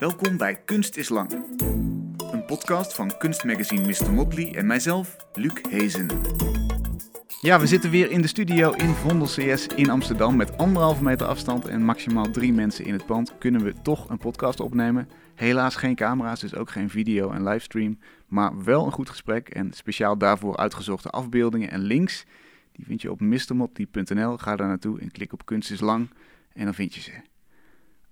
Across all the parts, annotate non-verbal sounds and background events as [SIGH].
Welkom bij Kunst is Lang. Een podcast van kunstmagazine Mr. Motley en mijzelf, Luc Hezen. Ja, we zitten weer in de studio in Vondel CS in Amsterdam. Met anderhalve meter afstand en maximaal drie mensen in het pand kunnen we toch een podcast opnemen. Helaas geen camera's, dus ook geen video en livestream. Maar wel een goed gesprek en speciaal daarvoor uitgezochte afbeeldingen en links. Die vind je op mrmotley.nl. Ga daar naartoe en klik op Kunst is Lang en dan vind je ze.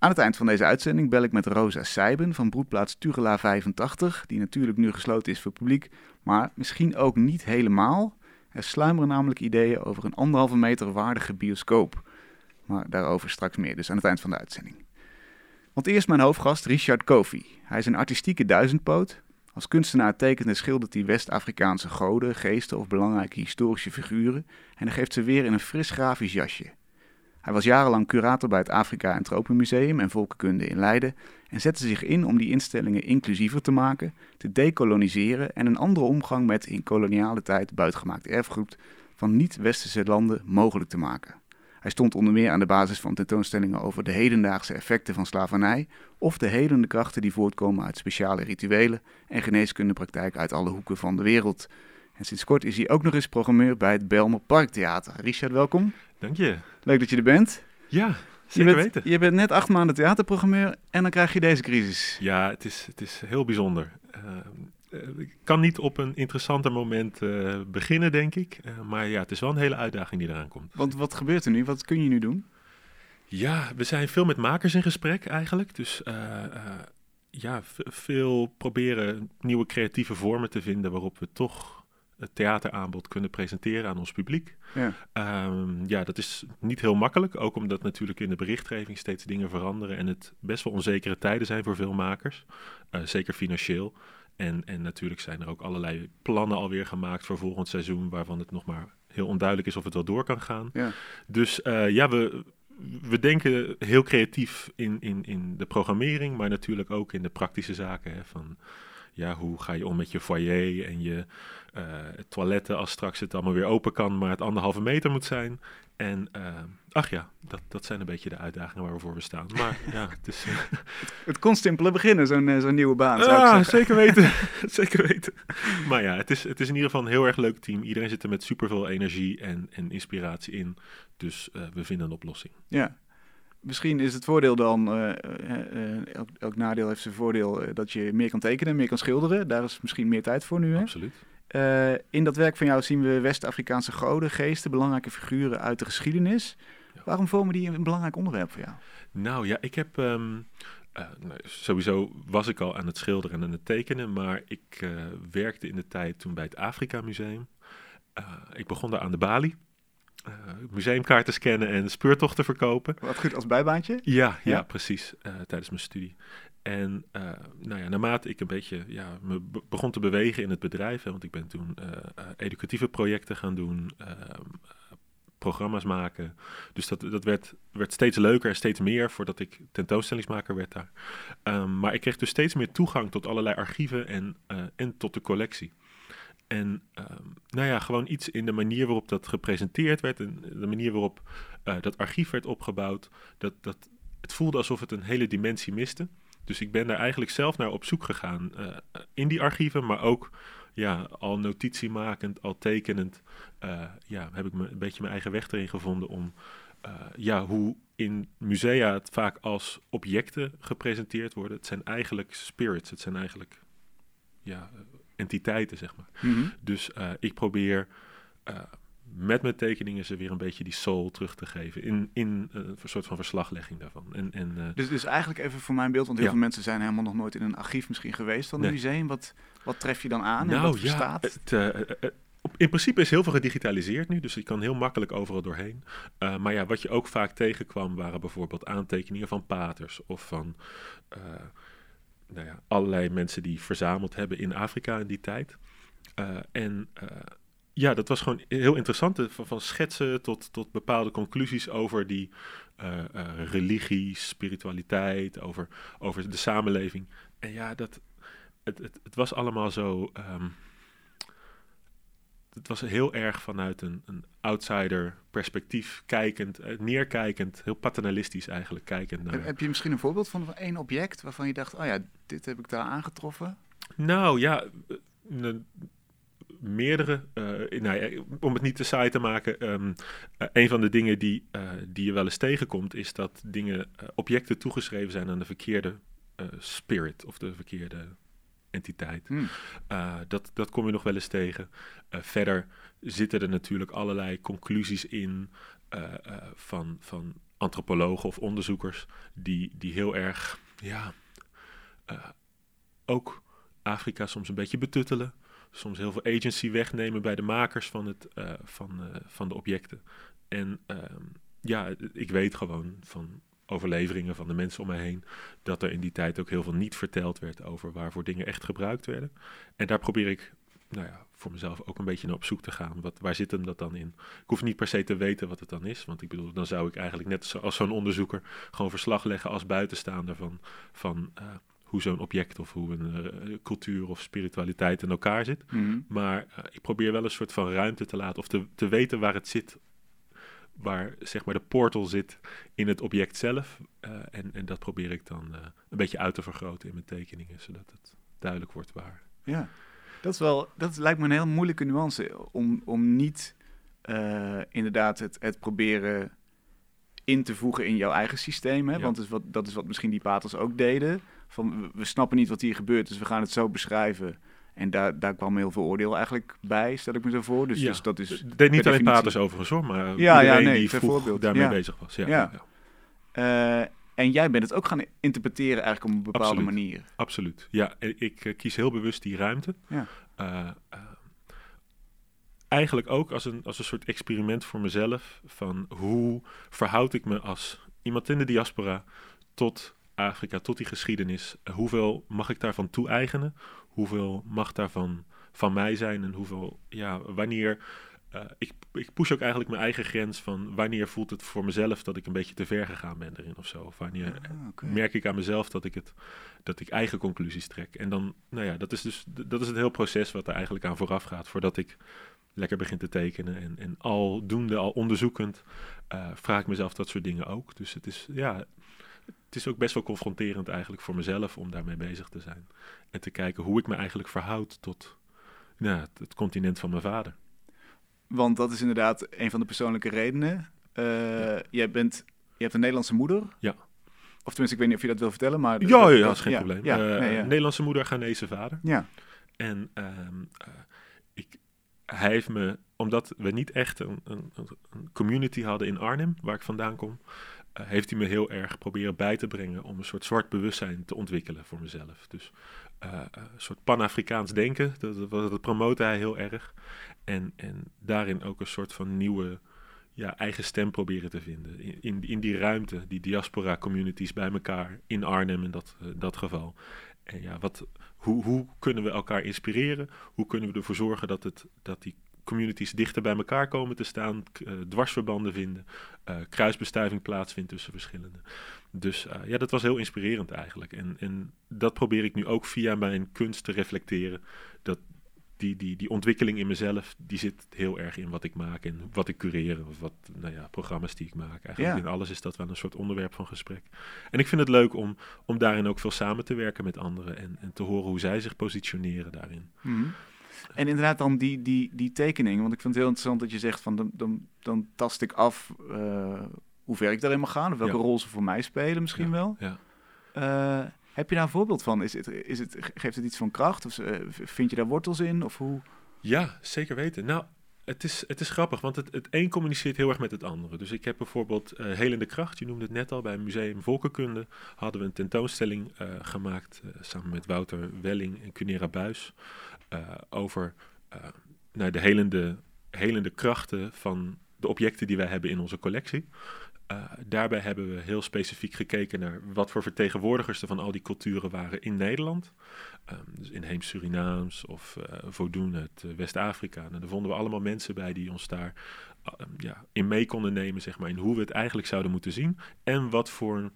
Aan het eind van deze uitzending bel ik met Rosa Seiben van broedplaats Tugela 85, die natuurlijk nu gesloten is voor publiek, maar misschien ook niet helemaal. Er sluimeren namelijk ideeën over een anderhalve meter waardige bioscoop. Maar daarover straks meer, dus aan het eind van de uitzending. Want eerst mijn hoofdgast Richard Kofi. Hij is een artistieke duizendpoot. Als kunstenaar tekent en schildert hij West-Afrikaanse goden, geesten of belangrijke historische figuren en geeft ze weer in een fris grafisch jasje. Hij was jarenlang curator bij het Afrika- en Tropenmuseum en Volkenkunde in Leiden en zette zich in om die instellingen inclusiever te maken, te dekoloniseren en een andere omgang met in koloniale tijd buitgemaakt erfgoed van niet-westerse landen mogelijk te maken. Hij stond onder meer aan de basis van tentoonstellingen over de hedendaagse effecten van slavernij of de helende krachten die voortkomen uit speciale rituelen en geneeskundepraktijk uit alle hoeken van de wereld. En sinds kort is hij ook nog eens programmeur bij het Belmer Parktheater. Richard, welkom. Dank je. Leuk dat je er bent. Ja, je zeker bent, weten. Je bent net acht maanden theaterprogrammeur en dan krijg je deze crisis. Ja, het is, het is heel bijzonder. Uh, ik kan niet op een interessanter moment uh, beginnen, denk ik. Eh, maar ja, het is wel een hele uitdaging die eraan komt. Want wat gebeurt er nu? Wat kun je nu doen? Ja, we zijn veel met makers in gesprek eigenlijk. Dus eh, ja, veel proberen nieuwe creatieve vormen te vinden waarop we toch het theateraanbod kunnen presenteren aan ons publiek. Ja. Um, ja, dat is niet heel makkelijk, ook omdat natuurlijk in de berichtgeving steeds dingen veranderen en het best wel onzekere tijden zijn voor veel makers, uh, zeker financieel. En, en natuurlijk zijn er ook allerlei plannen alweer gemaakt voor volgend seizoen, waarvan het nog maar heel onduidelijk is of het wel door kan gaan. Ja. Dus uh, ja, we, we denken heel creatief in, in, in de programmering, maar natuurlijk ook in de praktische zaken. Hè, van, ja, hoe ga je om met je foyer en je uh, toiletten als straks het allemaal weer open kan, maar het anderhalve meter moet zijn. En uh, ach ja, dat, dat zijn een beetje de uitdagingen waar we voor staan. Maar [LAUGHS] ja, het is... Uh... het kon simpele beginnen, zo'n zo'n nieuwe baan, zou ah, ik zeker weten. [LAUGHS] [LAUGHS] zeker weten. Maar ja, het is, het is in ieder geval een heel erg leuk team. Iedereen zit er met superveel energie en, en inspiratie in. Dus we vinden een oplossing. Ja, Misschien is het voordeel dan, uh, uh, elk, elk, nadeel heeft zijn voordeel, uh, dat je meer kan tekenen, meer kan schilderen. Daar is misschien meer tijd voor nu. Hè? Absoluut. in dat werk van jou zien we West-Afrikaanse goden, geesten, belangrijke figuren uit de geschiedenis. Ja. Waarom vormen die een belangrijk onderwerp voor jou? Nou ja, ik heb... Um, nou, sowieso was ik al aan het schilderen en aan het tekenen, maar ik werkte in de tijd toen bij het Afrika Museum. ik begon daar aan de balie. Uh, museumkaarten scannen en speurtochten verkopen. Wat goed als bijbaantje? Ja, ja, ja precies. Uh, tijdens mijn studie. En uh, nou ja, naarmate ik een beetje ja, me begon te bewegen in het bedrijf, hè, want ik ben toen educatieve projecten gaan doen, ehm, programma's maken. Dus dat, dat werd, werd steeds leuker en steeds meer voordat ik tentoonstellingsmaker werd daar. Um, maar ik kreeg dus steeds meer toegang tot allerlei archieven en, en tot de collectie. En um, nou ja, gewoon iets in de manier waarop dat gepresenteerd werd en de manier waarop uh, dat archief werd opgebouwd. Dat, dat, het voelde alsof het een hele dimensie miste. Dus ik ben daar eigenlijk zelf naar op zoek gegaan uh, in die archieven, maar ook ja, al notitiemakend, al tekenend, uh, ja, heb ik me een beetje mijn eigen weg erin gevonden om ja, hoe in musea het vaak als objecten gepresenteerd worden. Het zijn eigenlijk spirits, het zijn eigenlijk ja, entiteiten, zeg maar. Mm -hmm. Dus uh, ik probeer uh, met mijn tekeningen ze weer een beetje die soul terug te geven in, in uh, een soort van verslaglegging daarvan. En, en, dus, dus eigenlijk even voor mijn beeld, want heel ja. veel mensen zijn helemaal nog nooit in een archief misschien geweest van een Nee. museum. Wat, wat tref je dan aan nou en wat ja, verstaat? het, in principe is heel veel gedigitaliseerd nu, dus je kan heel makkelijk overal doorheen. Uh, maar ja, wat je ook vaak tegenkwam waren bijvoorbeeld aantekeningen van paters of van uh, nou ja, allerlei mensen die verzameld hebben in Afrika in die tijd. Uh, en uh, ja, dat was gewoon heel interessant, van, van schetsen tot, tot bepaalde conclusies over die religie, spiritualiteit, over, over de samenleving. En ja, dat, het, het, het was allemaal zo... Um, het was heel erg vanuit een, een outsider perspectief kijkend, uh, neerkijkend, heel paternalistisch eigenlijk kijkend naar. Heb je misschien een voorbeeld van één object waarvan je dacht, oh ja, dit heb ik daar aangetroffen? Nou ja, meerdere. Uh, nou om het niet te saai te maken, um, een van de dingen die, uh, die je wel eens tegenkomt, is dat dingen, objecten toegeschreven zijn aan de verkeerde spirit of de verkeerde entiteit. Hmm. dat, dat kom je nog wel eens tegen. verder zitten er natuurlijk allerlei conclusies in van, van antropologen of onderzoekers die, die heel erg, ja, ook Afrika soms een beetje betuttelen soms heel veel agency wegnemen bij de makers van, het, uh, van, uh, van de objecten. En ehm, ja, ik weet gewoon van overleveringen van de mensen om mij heen dat er in die tijd ook heel veel niet verteld werd over waarvoor dingen echt gebruikt werden. En daar probeer ik nou ja, voor mezelf ook een beetje naar op zoek te gaan. Wat, waar zit hem dat dan in? Ik hoef niet per se te weten wat het dan is. Want ik bedoel, dan zou ik eigenlijk net als zo'n onderzoeker gewoon verslag leggen als buitenstaander van, van uh, hoe zo'n object of hoe een uh, cultuur of spiritualiteit in elkaar zit. Mhm. Maar uh, ik probeer wel een soort van ruimte te laten of te, te weten waar het zit. Waar zeg maar de portal zit in het object zelf. Uh, en, en dat probeer ik dan een beetje uit te vergroten in mijn tekeningen, zodat het duidelijk wordt waar. Ja, dat, is wel, dat lijkt me een heel moeilijke nuance. Om, om niet inderdaad het, het proberen in te voegen in jouw eigen systeem. Hè? Want dat is, wat, dat is wat misschien die paters ook deden van we snappen niet wat hier gebeurt, dus we gaan het zo beschrijven. En daar, daar kwam heel veel oordeel eigenlijk bij, stel ik me zo voor. Dus, dus dat is. Het deed niet alleen paters overigens hoor, maar ja, ja, nee, die vroeg daarmee bezig was. Ja, ja. Uh, en jij bent het ook gaan interpreteren eigenlijk op een bepaalde manier. Absoluut. Ja, ik uh, kies heel bewust die ruimte. Ja. Uh, eigenlijk ook als een, als een soort experiment voor mezelf. Van hoe verhoud ik me als iemand in de diaspora tot Afrika tot die geschiedenis. Hoeveel mag ik daarvan toe-eigenen? Hoeveel mag daarvan van mij zijn? En hoeveel, ja, wanneer. Uh, ik, ik push ook eigenlijk mijn eigen grens van wanneer voelt het voor mezelf dat ik een beetje te ver gegaan ben erin of zo. Of wanneer ah, merk ik aan mezelf dat ik, het, dat ik eigen conclusies trek. En dan, nou ja, dat is dus dat is het heel proces wat er eigenlijk aan vooraf gaat voordat ik lekker begin te tekenen. En, en al doende, al onderzoekend, uh, vraag ik mezelf dat soort dingen ook. Dus het is, ja, het is ook best wel confronterend eigenlijk voor mezelf om daarmee bezig te zijn. En te kijken hoe ik me eigenlijk verhoud tot nou, het continent van mijn vader. Want dat is inderdaad een van de persoonlijke redenen. Uh, jij bent, je hebt een Nederlandse moeder. Ja. Of tenminste, ik weet niet of je dat wil vertellen, maar... Ja, ja, dat is geen probleem. Ja, uh, Nederlandse moeder, Ghanese vader. Ja. En uh, ik, hij heeft me, omdat we niet echt een, een, een community hadden in Arnhem, waar ik vandaan kom... Eh, heeft hij me heel erg proberen bij te brengen om een soort zwart bewustzijn te ontwikkelen voor mezelf. Dus uh, een soort Pan-Afrikaans denken, dat, dat, promote hij heel erg. En, en daarin ook een soort van nieuwe ja, eigen stem proberen te vinden. In, in, in die ruimte, die diaspora-communities bij elkaar, in Arnhem in dat, dat geval. En ja, wat, hoe, hoe kunnen we elkaar inspireren? Hoe kunnen we ervoor zorgen dat, het, dat die communities dichter bij elkaar komen te staan, uh, dwarsverbanden vinden, uh, kruisbestuiving plaatsvindt tussen verschillende. Dus uh, ja, dat was heel inspirerend eigenlijk. En, en dat probeer ik nu ook via mijn kunst te reflecteren. Dat die, die, die ontwikkeling in mezelf, die zit heel erg in wat ik maak en wat ik cureer. Of wat, nou ja, programma's die ik maak. Eigenlijk in alles is dat wel een soort onderwerp van gesprek. En ik vind het leuk om, om daarin ook veel samen te werken met anderen. En, en te horen hoe zij zich positioneren daarin. Mm en inderdaad dan die, die, die tekening. Want ik vind het heel interessant dat je zegt van dan, dan, dan tast ik af uh, hoe ver ik daarin mag gaan. Of welke rol ze voor mij spelen misschien wel. Ja. Uh, heb je daar een voorbeeld van? Is het, is het, geeft het iets van kracht? Of uh, vind je daar wortels in? Of hoe? Ja, zeker weten. Nou, het is, het is grappig, want het, het een communiceert heel erg met het andere. Dus ik heb bijvoorbeeld uh, Helende Kracht, je noemde het net al, bij Museum Volkenkunde hadden we een tentoonstelling uh, gemaakt uh, samen met Wouter Welling en Cunera Buis. Eh, over nou, de helende, helende krachten van de objecten die wij hebben in onze collectie. Uh, daarbij hebben we heel specifiek gekeken naar wat voor vertegenwoordigers er van al die culturen waren in Nederland. Um, dus inheems Surinaams of uh, uit uh, West-Afrika. En daar vonden we allemaal mensen bij die ons daar um, ja, in mee konden nemen, zeg maar, in hoe we het eigenlijk zouden moeten zien. En wat voor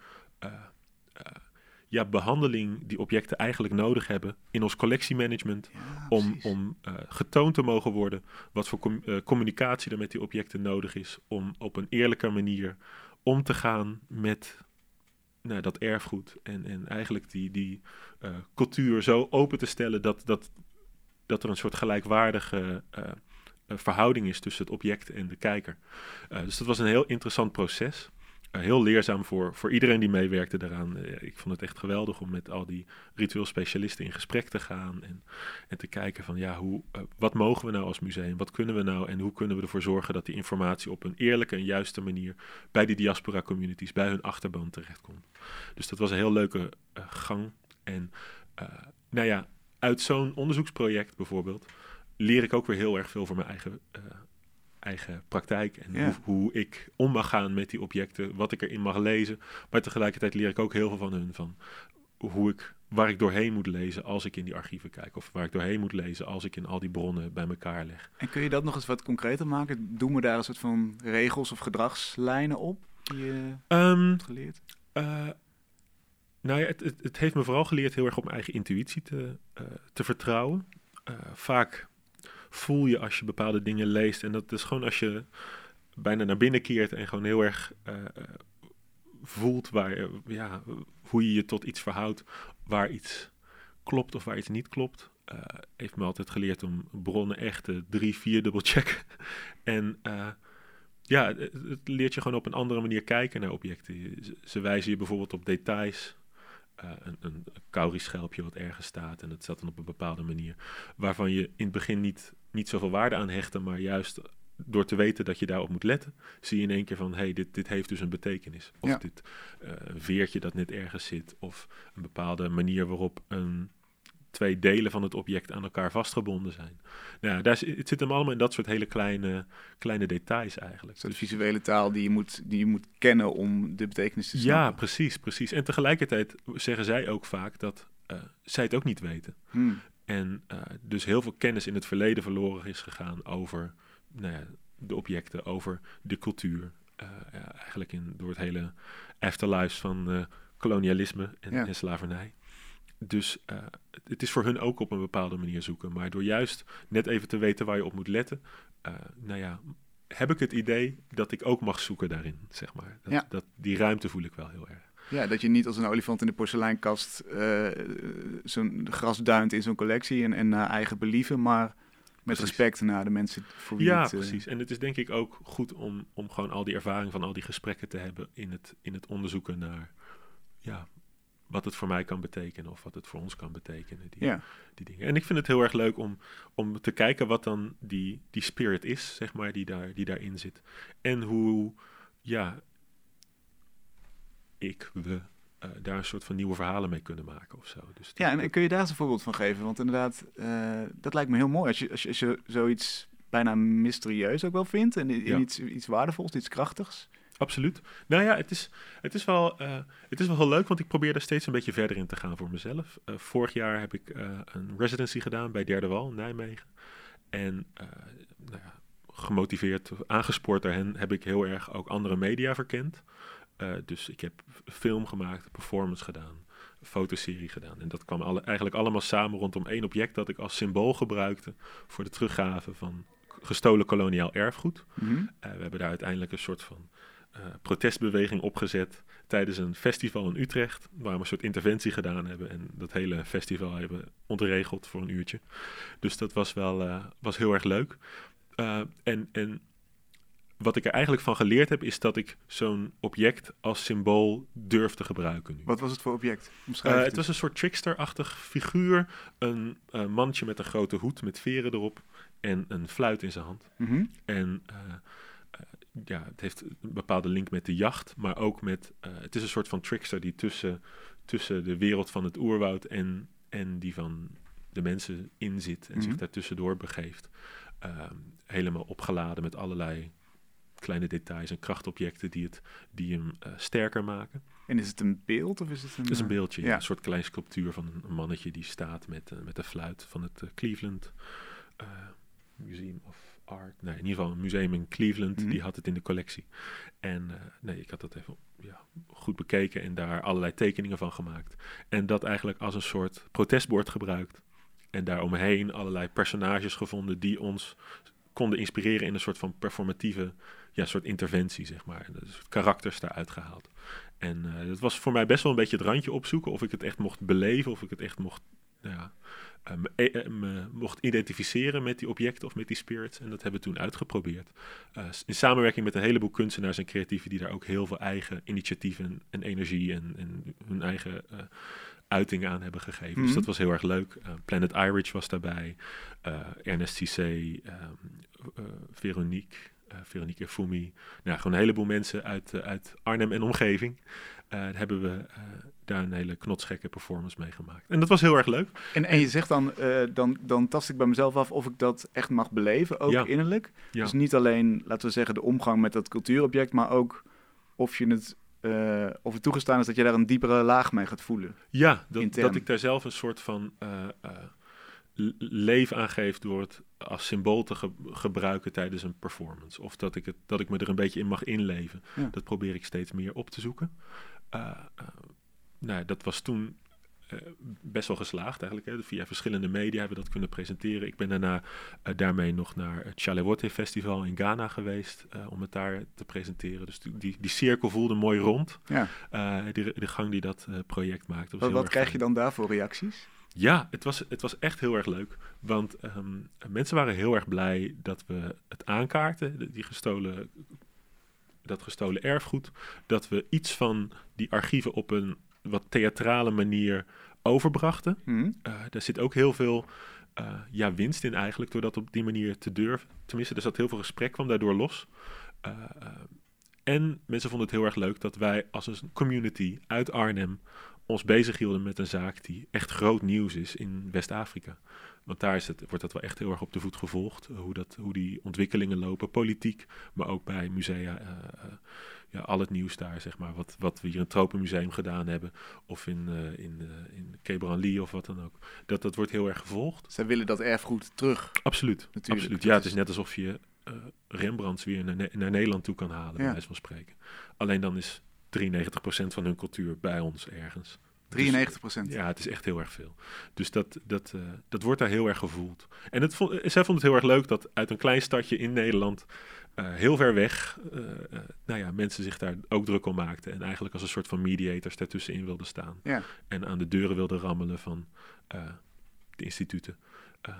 ja, behandeling die objecten eigenlijk nodig hebben in ons collectiemanagement. Ja, om om eh, getoond te mogen worden wat voor com- eh, communicatie er met die objecten nodig is. Om op een eerlijke manier om te gaan met nou, dat erfgoed. En, en eigenlijk die, die eh, cultuur zo open te stellen dat, dat, dat er een soort gelijkwaardige verhouding is tussen het object en de kijker. Dus dat was een heel interessant proces. Heel leerzaam voor, voor iedereen die meewerkte daaraan. Eh, ik vond het echt geweldig om met al die ritueel specialisten in gesprek te gaan. En, en te kijken van ja, hoe, eh, wat mogen we nou als museum? Wat kunnen we nou? En hoe kunnen we ervoor zorgen dat die informatie op een eerlijke en juiste manier bij die diaspora communities, bij hun achterban terechtkomt. Dus dat was een heel leuke eh, gang. En nou ja, uit zo'n onderzoeksproject bijvoorbeeld leer ik ook weer heel erg veel voor mijn eigen, eh, eigen praktijk. En Ja. hoe, hoe ik om mag gaan met die objecten, wat ik erin mag lezen. Maar tegelijkertijd leer ik ook heel veel van hun. Van hoe ik, waar ik doorheen moet lezen als ik in die archieven kijk. Of waar ik doorheen moet lezen als ik in al die bronnen bij elkaar leg. En kun je dat nog eens wat concreter maken? Doen we daar een soort van regels of gedragslijnen op die je hebt geleerd? Eh, nou ja, het, het, het heeft me vooral geleerd heel erg op mijn eigen intuïtie te, eh, te vertrouwen. Eh, vaak voel je als je bepaalde dingen leest. En dat is gewoon als je bijna naar binnen keert en gewoon heel erg eh, eh, voelt waar, ja, hoe je je tot iets verhoudt, waar iets klopt of waar iets niet klopt. Eh, heeft me altijd geleerd om bronnen echt drie, vier dubbel checken. [LAUGHS] en ja, het, leert je gewoon op een andere manier kijken naar objecten. Je- Ze, ze wijzen je bijvoorbeeld op details. Een, een cowrie-schelpje wat ergens staat en dat staat dan op een bepaalde manier. Waarvan je in het begin niet, niet zoveel waarde aan hechtte, maar juist door te weten dat je daarop moet letten, zie je in één keer van, hé, hey, dit, dit heeft dus een betekenis. Of Ja. dit een veertje dat net ergens zit, of een bepaalde manier waarop een, twee delen van het object aan elkaar vastgebonden zijn. Nou, ja, daar, zit- het zit hem allemaal in dat soort hele kleine, kleine details eigenlijk. Dus- visuele taal die je, moet, die je moet kennen om de betekenis te snappen. ja, precies, precies. En tegelijkertijd zeggen zij ook vaak dat eh, zij het ook niet weten. Hmm. En eh, dus heel veel kennis in het verleden verloren is gegaan over nou ja, de objecten, over de cultuur. Eh, ja, eigenlijk in, door het hele afterlife van eh, kolonialisme en, Ja. en slavernij. Dus het- is voor hun ook op een bepaalde manier zoeken. Maar door juist net even te weten waar je op moet letten, nou ja, heb ik het idee dat ik ook mag zoeken daarin, zeg maar. Dat, die ruimte voel ik wel heel erg. Ja, dat je niet als een olifant in de porseleinkast eh, zo'n gras duint in zo'n collectie en, en naar eigen believen, maar met Precies. respect naar de mensen voor wie Ja, het... eh, precies. En het is denk ik ook goed om, om gewoon al die ervaring van al die gesprekken te hebben in het, in het onderzoeken naar ja, wat het voor mij kan betekenen of wat het voor ons kan betekenen. Die, Ja, die dingen. En ik vind het heel erg leuk om, om te kijken wat dan die, die spirit is, zeg maar, die, daar, die daarin zit. En hoe, ja, ik, we, eh, daar een soort van nieuwe verhalen mee kunnen maken of zo. Dus ja en kun je daar eens een voorbeeld van geven? Want inderdaad, eh, dat lijkt me heel mooi. Als je, als je, als je zoiets bijna mysterieus ook wel vindt en Ja. iets, iets waardevols, iets krachtigs. Absoluut. Nou ja, het is, het, is wel, eh, het is wel heel leuk, want ik probeer er steeds een beetje verder in te gaan voor mezelf. Vorig jaar heb ik een residency gedaan bij Derde Wal in Nijmegen. En nou ja, gemotiveerd, aangespoord door hen, heb ik heel erg ook andere media verkend. Eh, dus ik heb film gemaakt, performance gedaan, fotoserie gedaan. En dat kwam alle, eigenlijk allemaal samen rondom één object dat ik als symbool gebruikte voor de teruggave van gestolen koloniaal erfgoed. Mhm. Eh, we hebben daar uiteindelijk een soort van eh, protestbeweging opgezet tijdens een festival in Utrecht, waar we een soort interventie gedaan hebben en dat hele festival hebben ontregeld voor een uurtje. Dus dat was wel was heel erg leuk. En, en wat ik er eigenlijk van geleerd heb, is dat ik zo'n object als symbool durf te gebruiken nu. Wat was het voor object? Eh, het het was een soort trickster-achtig figuur. Een eh, mannetje met een grote hoed met veren erop en een fluit in zijn hand. Mhm. En eh, ja, het heeft een bepaalde link met de jacht, maar ook met. het is een soort van trickster die tussen, tussen de wereld van het oerwoud en, en die van de mensen in zit en zich Mhm. daartussendoor begeeft. Ehm, helemaal opgeladen met allerlei kleine details en krachtobjecten die, het, die hem eh, sterker maken. En is het een beeld of is het een... Het is een eh, beeldje, ja. een soort klein sculptuur van een, mannetje die staat met, eh, met de fluit van het Cleveland Museum of Art. Nee, in ieder geval een museum in Cleveland, Mhm. die had het in de collectie. En nee, ik had dat even ja, goed bekeken en daar allerlei tekeningen van gemaakt. En dat eigenlijk als een soort protestbord gebruikt. En daaromheen allerlei personages gevonden die ons konden inspireren in een soort van performatieve ja, soort interventie, zeg maar. Dus karakters daaruit gehaald. En eh dat was voor mij best wel een beetje het randje opzoeken of ik het echt mocht beleven, of ik het echt mocht, nou ja, eh, me, eh, me mocht identificeren met die objecten of met die spirits. En dat hebben we toen uitgeprobeerd. Eh, in samenwerking met een heleboel kunstenaars en creatieven die daar ook heel veel eigen initiatieven en, en energie en, en hun eigen eh, uitingen aan hebben gegeven. Dus Mhm. dat was heel erg leuk. Eh, Planet Irish was daarbij. eh Ernest Cissé, ehm, eh, Veronique, eh, Veronique Fumi. Nou, gewoon een heleboel mensen uit, eh, uit Arnhem en omgeving. Eh, hebben we eh, daar een hele knotsgekke performance mee gemaakt. En dat was heel erg leuk. En, en je zegt dan, eh, dan, dan tast ik bij mezelf af of ik dat echt mag beleven, ook Ja. innerlijk. Ja. Dus niet alleen, laten we zeggen, de omgang met dat cultuurobject, maar ook of, je het, eh, of het toegestaan is dat je daar een diepere laag mee gaat voelen. Ja, dat, dat ik daar zelf een soort van eh, eh, leven aan geef door het als symbool te ge- gebruiken tijdens een performance. Of dat ik, het, dat ik me er een beetje in mag inleven. Ja. Dat probeer ik steeds meer op te zoeken. Eh, eh, nou, ja, dat was toen eh, best wel geslaagd eigenlijk. Hè. Via verschillende media hebben we dat kunnen presenteren. Ik ben daarna daarmee nog naar het Chalewote Festival in Ghana geweest om het daar te presenteren. Dus die, die, die cirkel voelde mooi rond. Ja. Eh, de, de gang die dat project maakte. Wat, wat krijg fijn. je dan daar voor reacties? Ja, het was, het was echt heel erg leuk. Want ehm, mensen waren heel erg blij dat we het aankaarten, die gestolen, dat gestolen erfgoed. Dat we iets van die archieven op een wat theatrale manier overbrachten. Hm? Eh, daar zit ook heel veel eh, ja, winst in eigenlijk, door dat op die manier te durven. Tenminste, er zat heel veel gesprek kwam daardoor los. Eh, en mensen vonden het heel erg leuk dat wij als een community uit Arnhem ons bezighielden met een zaak die echt groot nieuws is in West-Afrika. Want daar is het, wordt dat wel echt heel erg op de voet gevolgd. eh, Hoe, dat, hoe die ontwikkelingen lopen, politiek, maar ook bij musea. eh, eh, ja, al het nieuws daar, zeg maar. Wat, wat we hier in het Tropenmuseum gedaan hebben. Of in, eh in, eh in of wat dan ook. Dat, dat wordt heel erg gevolgd. Zij willen dat erfgoed terug. Absoluut. Natuurlijk. absoluut. Ja, het is- net alsof je eh Rembrandts weer naar, Ne- naar Nederland toe kan halen, bij Ja. wijze van spreken. Alleen dan is 93% van hun cultuur bij ons ergens. 93 procent. Ja, het is echt heel erg veel. Dus dat, dat, eh, dat wordt daar heel erg gevoeld. En het vond, zij vond het heel erg leuk dat uit een klein stadje in Nederland, eh, heel ver weg, eh, eh, nou ja, mensen zich daar ook druk om maakten. En eigenlijk als een soort van mediators daartussenin wilden staan. Ja. En aan de deuren wilden rammelen van eh, de instituten. Eh,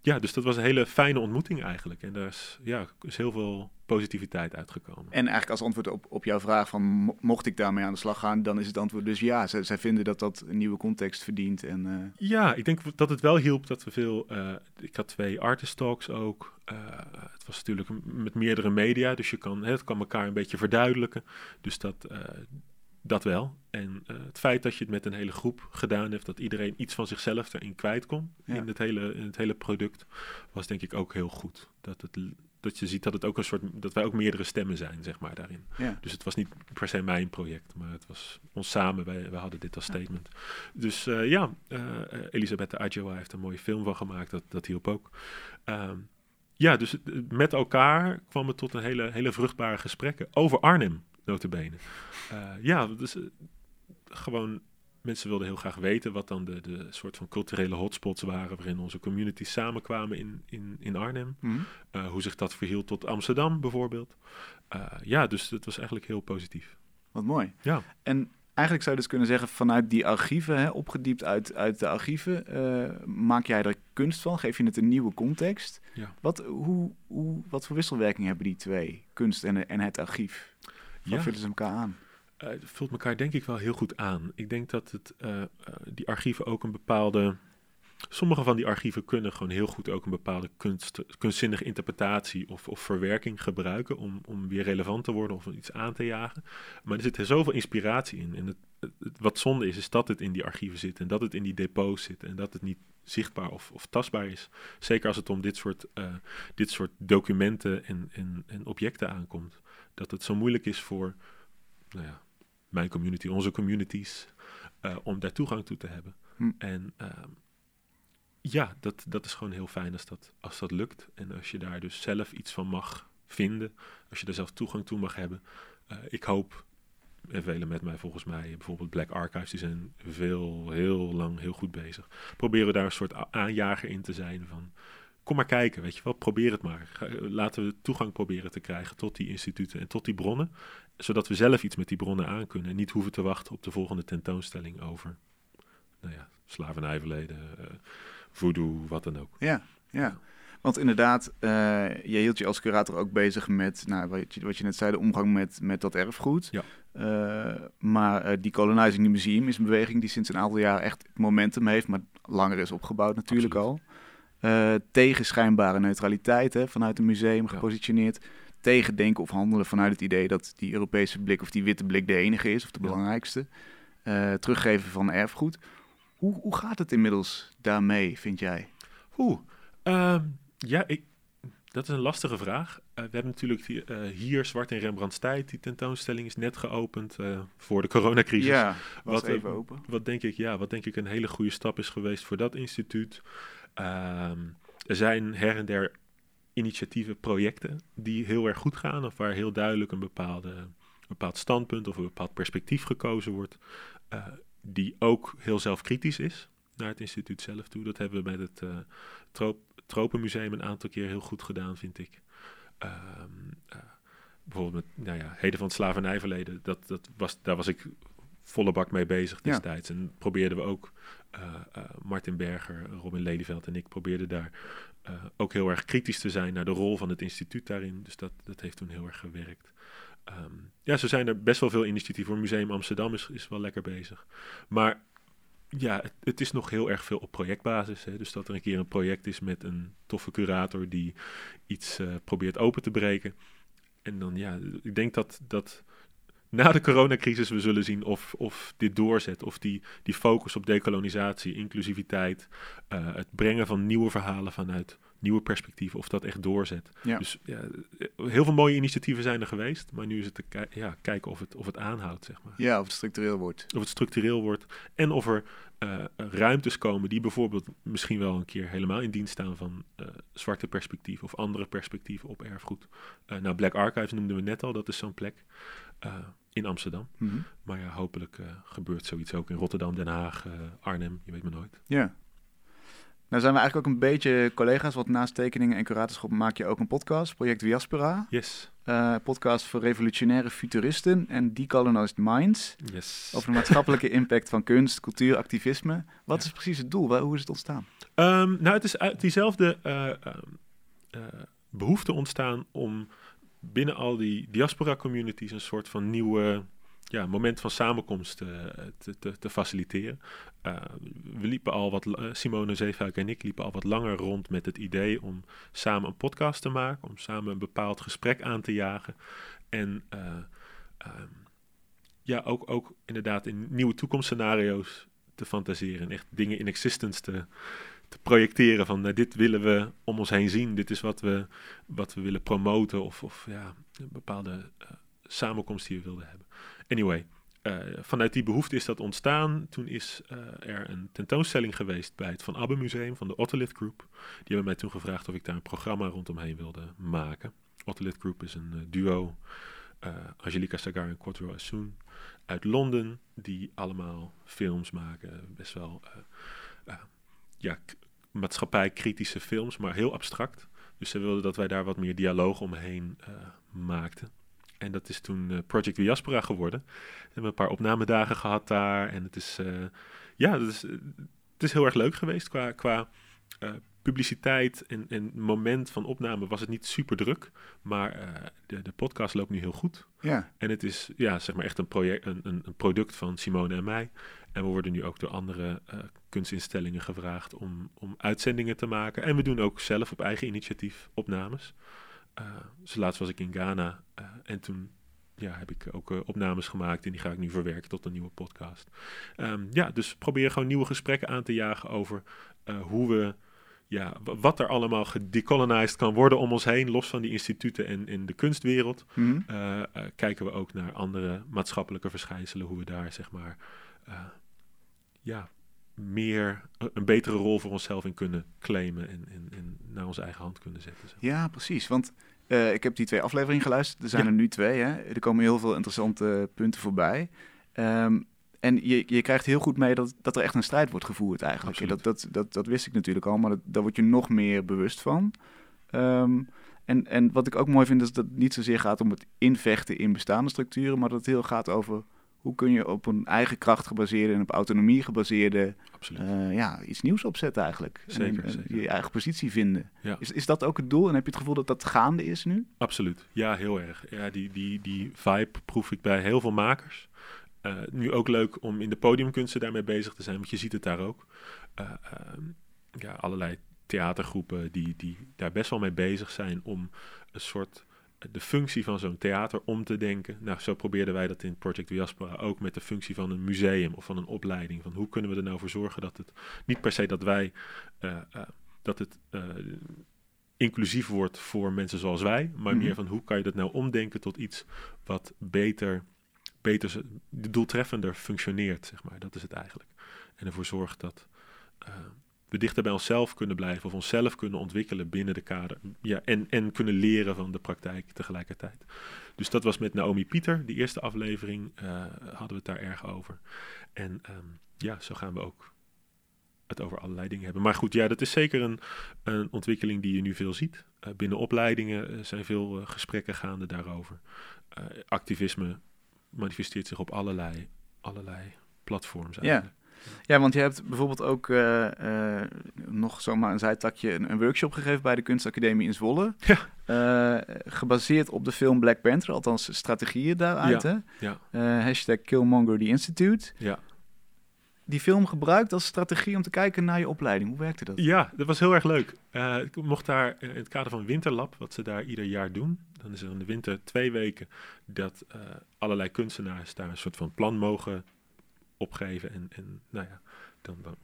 ja, dus dat was een hele fijne ontmoeting eigenlijk. En daar is, ja, is heel veel positiviteit uitgekomen. En eigenlijk als antwoord op, op jouw vraag van mo- mocht ik daarmee aan de slag gaan, dan is het antwoord dus ja. Zij, zij vinden dat dat een nieuwe context verdient. En, eh, Ja, ik denk dat het wel hielp dat we veel. eh, ik had twee artist talks ook. Eh, het was natuurlijk met meerdere media, dus je kan, het kan elkaar een beetje verduidelijken. Dus dat, dat wel. En het feit dat je het met een hele groep gedaan hebt, dat iedereen iets van zichzelf erin kwijt kon Ja. in, het hele, in het hele product, was denk ik ook heel goed. Dat, het, dat je ziet dat het ook een soort, dat wij ook meerdere stemmen zijn, zeg maar, daarin. ja. Dus het was niet per se mijn project, maar het was ons samen. Wij, wij hadden dit als statement. Dus eh, ja, eh Elisabeth Adjoa heeft een mooie film van gemaakt. Dat, dat hielp ook. Ehm, ja, dus met elkaar kwam het tot een hele, hele vruchtbare gesprekken. Over Arnhem, notabene. Eh ja, dus gewoon... Mensen wilden heel graag weten wat dan de, de soort van culturele hotspots waren... waarin onze communities samenkwamen in, in, in Arnhem. Hm. Eh, hoe zich dat verhield tot Amsterdam bijvoorbeeld. Eh, ja, dus het was eigenlijk heel positief. Wat mooi. Ja. En eigenlijk zou je dus kunnen zeggen, vanuit die archieven, hè, opgediept uit, uit de archieven, eh, maak jij er kunst van? Geef je het een nieuwe context? Ja. Wat, hoe, hoe, wat voor wisselwerking hebben die twee, kunst en, en het archief? Wat Ja, vullen ze elkaar aan? Eh, het vult elkaar denk ik wel heel goed aan. Ik denk dat het, eh, eh, die archieven ook een bepaalde... Sommige van die archieven kunnen gewoon heel goed ook een bepaalde kunst, kunstzinnige interpretatie of, of verwerking gebruiken om, om weer relevant te worden of iets aan te jagen. Maar er zit er zoveel inspiratie in. En het, wat zonde is, is dat het in die archieven zit en dat het in die depots zit en dat het niet zichtbaar of, of tastbaar is. Zeker als het om dit soort, dit soort documenten en, en, en objecten aankomt. Dat het zo moeilijk is voor nou ja, mijn community, onze communities, eh, om daar toegang toe te hebben. Hm. En ehm, ja, dat, dat is gewoon heel fijn als dat, als dat lukt. En als je daar dus zelf iets van mag vinden, als je er zelf toegang toe mag hebben. Uh, ik hoop, en velen met mij volgens mij, bijvoorbeeld Black Archives, die zijn veel, heel lang, heel goed bezig. Proberen daar een soort aanjager in te zijn van, kom maar kijken, weet je wel, probeer het maar. Laten we toegang proberen te krijgen tot die instituten en tot die bronnen, zodat we zelf iets met die bronnen aan kunnen en niet hoeven te wachten op de volgende tentoonstelling over, nou ja, slavernijverleden, uh, voodoo, wat dan ook. Ja, ja. Want inderdaad, uh, je hield je als curator ook bezig met, nou, wat, je, wat je net zei, de omgang met, met dat erfgoed. Ja. Uh, maar uh, die Colonizing the Museum is een beweging die sinds een aantal jaar echt momentum heeft, maar langer is opgebouwd natuurlijk Absoluut. al. Tegen schijnbare neutraliteit hè, vanuit een museum gepositioneerd. Ja. Tegen denken of handelen vanuit het idee dat die Europese blik of die witte blik de enige is of de belangrijkste. teruggeven van erfgoed. Hoe, hoe gaat het inmiddels daarmee, vind jij? Oeh, uh, ja, ik, dat is een lastige vraag. Uh, we hebben natuurlijk die, uh, hier Zwart in Rembrandtstijd. Die tentoonstelling is net geopend uh, voor de coronacrisis. Ja, was wat, even open. Wat denk ik, ja, wat denk ik een hele goede stap is geweest voor dat instituut. Ehm, er zijn her en der initiatieven, projecten die heel erg goed gaan. Of waar heel duidelijk een, bepaalde, bepaald standpunt of een bepaald perspectief gekozen wordt die ook heel zelfkritisch is naar het instituut zelf toe. Dat hebben we met het uh, Trop Tropenmuseum een aantal keer heel goed gedaan, vind ik. Uh, uh, bijvoorbeeld met nou ja, Heden van het Slavernijverleden, dat, dat was, daar was ik volle bak mee bezig destijds. Ja. En probeerden we ook, uh, Martin Berger, Robin Lelyveld en ik probeerden daar ook heel erg kritisch te zijn naar de rol van het instituut daarin. Dus dat, dat heeft toen heel erg gewerkt. Um, ja, zo zijn er best wel veel initiatieven. Voor Museum Amsterdam is, is wel lekker bezig. Maar ja, het, het, is nog heel erg veel op projectbasis. Hè? Dus dat er een keer een project is met een toffe curator die iets probeert open te breken. En dan ja, ik denk dat, dat na de coronacrisis we zullen zien of, of dit doorzet. Of die, die focus op decolonisatie, inclusiviteit, uh, het brengen van nieuwe verhalen vanuit nieuwe perspectieven, of dat echt doorzet. Ja. Dus ja, heel veel mooie initiatieven zijn er geweest, maar nu is het te ki ja, kijken of het, of het aanhoudt, zeg maar. Ja, of het structureel wordt. Of het structureel wordt en of er uh, ruimtes komen die bijvoorbeeld misschien wel een keer helemaal in dienst staan van uh, zwarte perspectieven of andere perspectieven op erfgoed. Uh, nou, Black Archives noemden we net al, dat is zo'n plek in Amsterdam. Mm -hmm. Maar ja, hopelijk gebeurt zoiets ook in Rotterdam, Den Haag, Arnhem, je weet maar nooit. Ja. Nou zijn we eigenlijk ook een beetje collega's, want naast tekeningen en curatorschap maak je ook een podcast, Project Diaspora. Yes. Uh, podcast voor revolutionaire futuristen en decolonized minds. Yes. Over de maatschappelijke impact van kunst, cultuur, activisme. Wat ja. is precies het doel? Hoe is het ontstaan? Um, nou, het is uit diezelfde uh, uh, behoefte ontstaan om binnen al die diaspora communities een soort van nieuwe ja, moment van samenkomst uh, te, te, te, faciliteren. Uh, we liepen al wat, uh, Simone Zeefuik en ik liepen al wat langer rond met het idee om samen een podcast te maken, om samen een bepaald gesprek aan te jagen. En um, ja, ook, ook inderdaad in nieuwe toekomstscenario's te fantaseren en echt dingen in existence te, te projecteren van dit willen we om ons heen zien, dit is wat we, wat we willen promoten of, of ja, een bepaalde samenkomst die we wilden hebben. Anyway, uh, vanuit die behoefte is dat ontstaan. Toen is uh, er een tentoonstelling geweest bij het Van Abbe Museum van de Otolith Group. Die hebben mij toen gevraagd of ik daar een programma rondomheen wilde maken. Otolith Group is een uh, duo, Angelica Sagar en Quattro Assoun, uit Londen, die allemaal films maken. Best wel ja, maatschappijkritische films, maar heel abstract. Dus ze wilden dat wij daar wat meer dialoog omheen maakten. En dat is toen uh, Project Diaspora geworden. We hebben een paar opnamedagen gehad daar. En het is, uh, ja, het is, het is heel erg leuk geweest qua, qua uh, publiciteit en, en moment van opname was het niet super druk. Maar de, de podcast loopt nu heel goed. Ja. En het is ja, zeg maar echt een, project, een, een, een product van Simone en mij. En we worden nu ook door andere kunstinstellingen gevraagd om, om uitzendingen te maken. En we doen ook zelf op eigen initiatief opnames. Uh, dus laatst was ik in Ghana uh, en toen ja, heb ik ook uh, opnames gemaakt en die ga ik nu verwerken tot een nieuwe podcast. Um, ja, dus probeer gewoon nieuwe gesprekken aan te jagen over hoe we, ja, wat er allemaal gedecolonized kan worden om ons heen, los van die instituten en in de kunstwereld. Mm -hmm. kijken we ook naar andere maatschappelijke verschijnselen, hoe we daar zeg maar, ja, meer een betere rol voor onszelf in kunnen claimen en, en, en naar onze eigen hand kunnen zetten. Ja, precies. Want uh, ik heb die twee afleveringen geluisterd. Er zijn er nu twee. Hè? Er komen heel veel interessante punten voorbij. Um, en je, je krijgt heel goed mee dat, dat er echt een strijd wordt gevoerd eigenlijk. Dat, dat, dat, dat wist ik natuurlijk al, maar dat, daar word je nog meer bewust van. Um, en, en wat ik ook mooi vind is dat het niet zozeer gaat om het invechten in bestaande structuren, maar dat het heel gaat over hoe kun je op een eigen kracht gebaseerde en op autonomie gebaseerde uh, ja, iets nieuws opzetten eigenlijk. Zeker, en, je eigen positie vinden. Is, is dat ook het doel en heb je het gevoel dat dat gaande is nu? Absoluut, ja heel erg. Ja, die, die, die vibe proef ik bij heel veel makers. Uh, nu ook leuk om in de podiumkunsten daarmee bezig te zijn, want je ziet het daar ook. Uh, ja, allerlei theatergroepen die, die daar best wel mee bezig zijn om een soort de functie van zo'n theater om te denken. Nou, zo probeerden wij dat in Project Diaspora ook met de functie van een museum of van een opleiding. Van hoe kunnen we er nou voor zorgen dat het niet per se dat wij uh, uh, dat het uh, inclusief wordt voor mensen zoals wij, maar mm -hmm. meer van hoe kan je dat nou omdenken tot iets wat beter, beter doeltreffender functioneert, zeg maar. Dat is het eigenlijk. En ervoor zorgt dat we dichter bij onszelf kunnen blijven of onszelf kunnen ontwikkelen binnen de kader. Ja, en, en kunnen leren van de praktijk tegelijkertijd. Dus dat was met Naomi Pieter, die eerste aflevering, uh, hadden we het daar erg over. En um, ja, zo gaan we ook het over allerlei dingen hebben. Maar goed, ja, dat is zeker een, een ontwikkeling die je nu veel ziet. Uh, binnen opleidingen uh, zijn veel gesprekken gaande daarover. activisme manifesteert zich op allerlei, allerlei platforms eigenlijk. Ja. Ja, want je hebt bijvoorbeeld ook uh, uh, nog zomaar een zijtakje een, een, workshop gegeven bij de Kunstacademie in Zwolle. Ja. Uh, gebaseerd op de film Black Panther, althans strategieën daaruit. Ja. Hè? Ja. hashtag Killmonger the Institute. Ja. Die film gebruikt als strategie om te kijken naar je opleiding. Hoe werkte dat? Ja, dat was heel erg leuk. ik mocht daar in het kader van Winterlab, wat ze daar ieder jaar doen. Dan is er in de winter twee weken dat allerlei kunstenaars daar een soort van plan mogen opgeven. En, en nou ja, dan, dan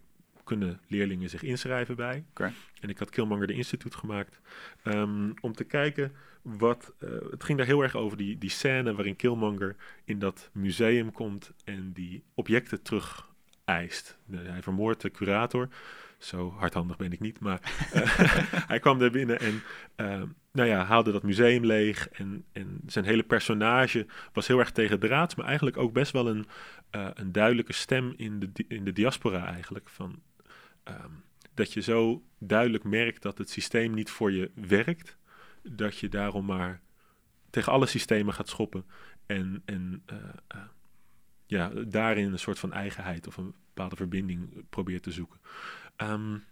kunnen leerlingen zich inschrijven bij. Okay. En ik had Killmonger de instituut gemaakt um, om te kijken wat... Uh, het ging daar heel erg over die, die scène waarin Killmonger in dat museum komt en die objecten terug eist. Hij vermoordt de curator. Zo hardhandig ben ik niet, maar uh, [LAUGHS] hij kwam daar binnen en uh, nou ja, haalde dat museum leeg. En, en zijn hele personage was heel erg tegen draad, maar eigenlijk ook best wel een, uh, een duidelijke stem in de, in de diaspora eigenlijk. Van, um, dat je zo duidelijk merkt dat het systeem niet voor je werkt, dat je daarom maar tegen alle systemen gaat schoppen en, en ja, daarin een soort van eigenheid of een bepaalde verbinding probeert te zoeken. Um,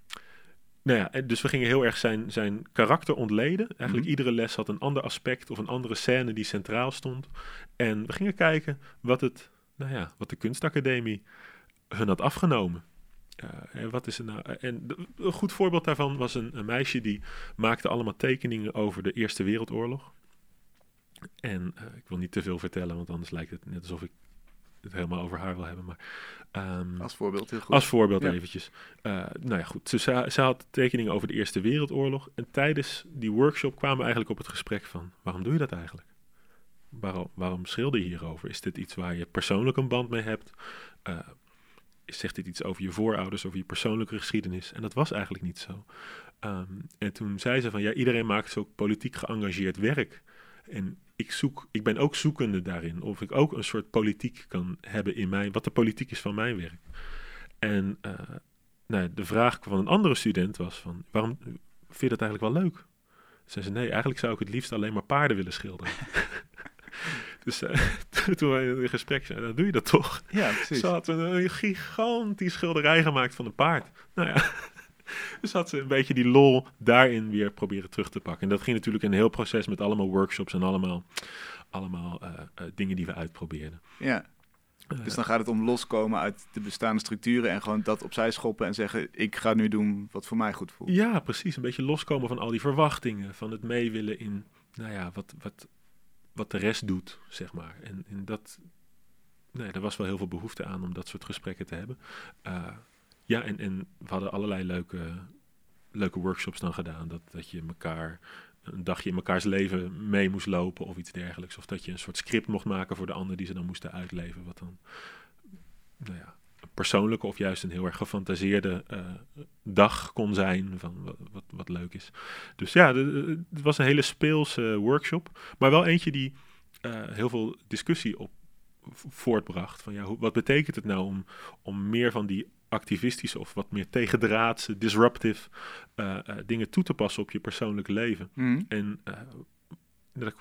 nou ja, dus we gingen heel erg zijn, zijn karakter ontleden. Eigenlijk -hmm. iedere les had een ander aspect of een andere scène die centraal stond. En we gingen kijken wat, het, nou ja, wat de kunstacademie hun had afgenomen. Uh, en wat is er nou? En een goed voorbeeld daarvan was een, een, meisje die maakte allemaal tekeningen over de Eerste Wereldoorlog. En uh, ik wil niet te veel vertellen, want anders lijkt het net alsof ik het helemaal over haar wil hebben. Maar, um, als voorbeeld heel goed. Als voorbeeld ja. eventjes. Uh, nou ja, goed. Ze, ze had tekeningen over de Eerste Wereldoorlog. En tijdens die workshop kwamen we eigenlijk op het gesprek van... waarom doe je dat eigenlijk? Waarom, waarom schilder je hierover? Is dit iets waar je persoonlijk een band mee hebt? Uh, zegt dit iets over je voorouders, over je persoonlijke geschiedenis? En dat was eigenlijk niet zo. Um, en toen zei ze van, ja, iedereen maakt zo politiek geëngageerd werk. En ik, zoek, ik ben ook zoekende daarin. Of ik ook een soort politiek kan hebben in mij. Wat de politiek is van mijn werk. En uh, nou, de vraag van een andere student was van... Waarom vind je dat eigenlijk wel leuk? Zei ze, nee, eigenlijk zou ik het liefst alleen maar paarden willen schilderen. [LAUGHS] dus uh, [LAUGHS] toen wij in gesprek zijn, dan doe je dat toch? Ja, precies. Ze had een gigantisch schilderij gemaakt van een paard. Nou ja... [LAUGHS] Dus had ze een beetje die lol daarin weer proberen terug te pakken. En dat ging natuurlijk een heel proces met allemaal workshops en allemaal, allemaal uh, uh, dingen die we uitprobeerden. Ja. Dus dan gaat het om loskomen uit de bestaande structuren en gewoon dat opzij schoppen en zeggen: Ik ga nu doen wat voor mij goed voelt. Ja, precies. Een beetje loskomen van al die verwachtingen, van het meewillen in, nou ja, wat, wat, wat de rest doet, zeg maar. En, en dat, nee, er was wel heel veel behoefte aan om dat soort gesprekken te hebben. Uh, ja, en, en we hadden allerlei leuke, leuke workshops dan gedaan. Dat, dat je elkaar een dagje in mekaars leven mee moest lopen of iets dergelijks. Of dat je een soort script mocht maken voor de ander die ze dan moesten uitleven. Wat dan, nou ja, persoonlijke of juist een heel erg gefantaseerde uh, dag kon zijn van wat, wat, leuk is. Dus ja, het was een hele speelse workshop, maar wel eentje die uh, heel veel discussie op voortbracht. Van ja, hoe, wat betekent het nou om, om meer van die activistische of wat meer tegendraadse, disruptive uh, uh, dingen toe te passen op je persoonlijk leven. Mhm. En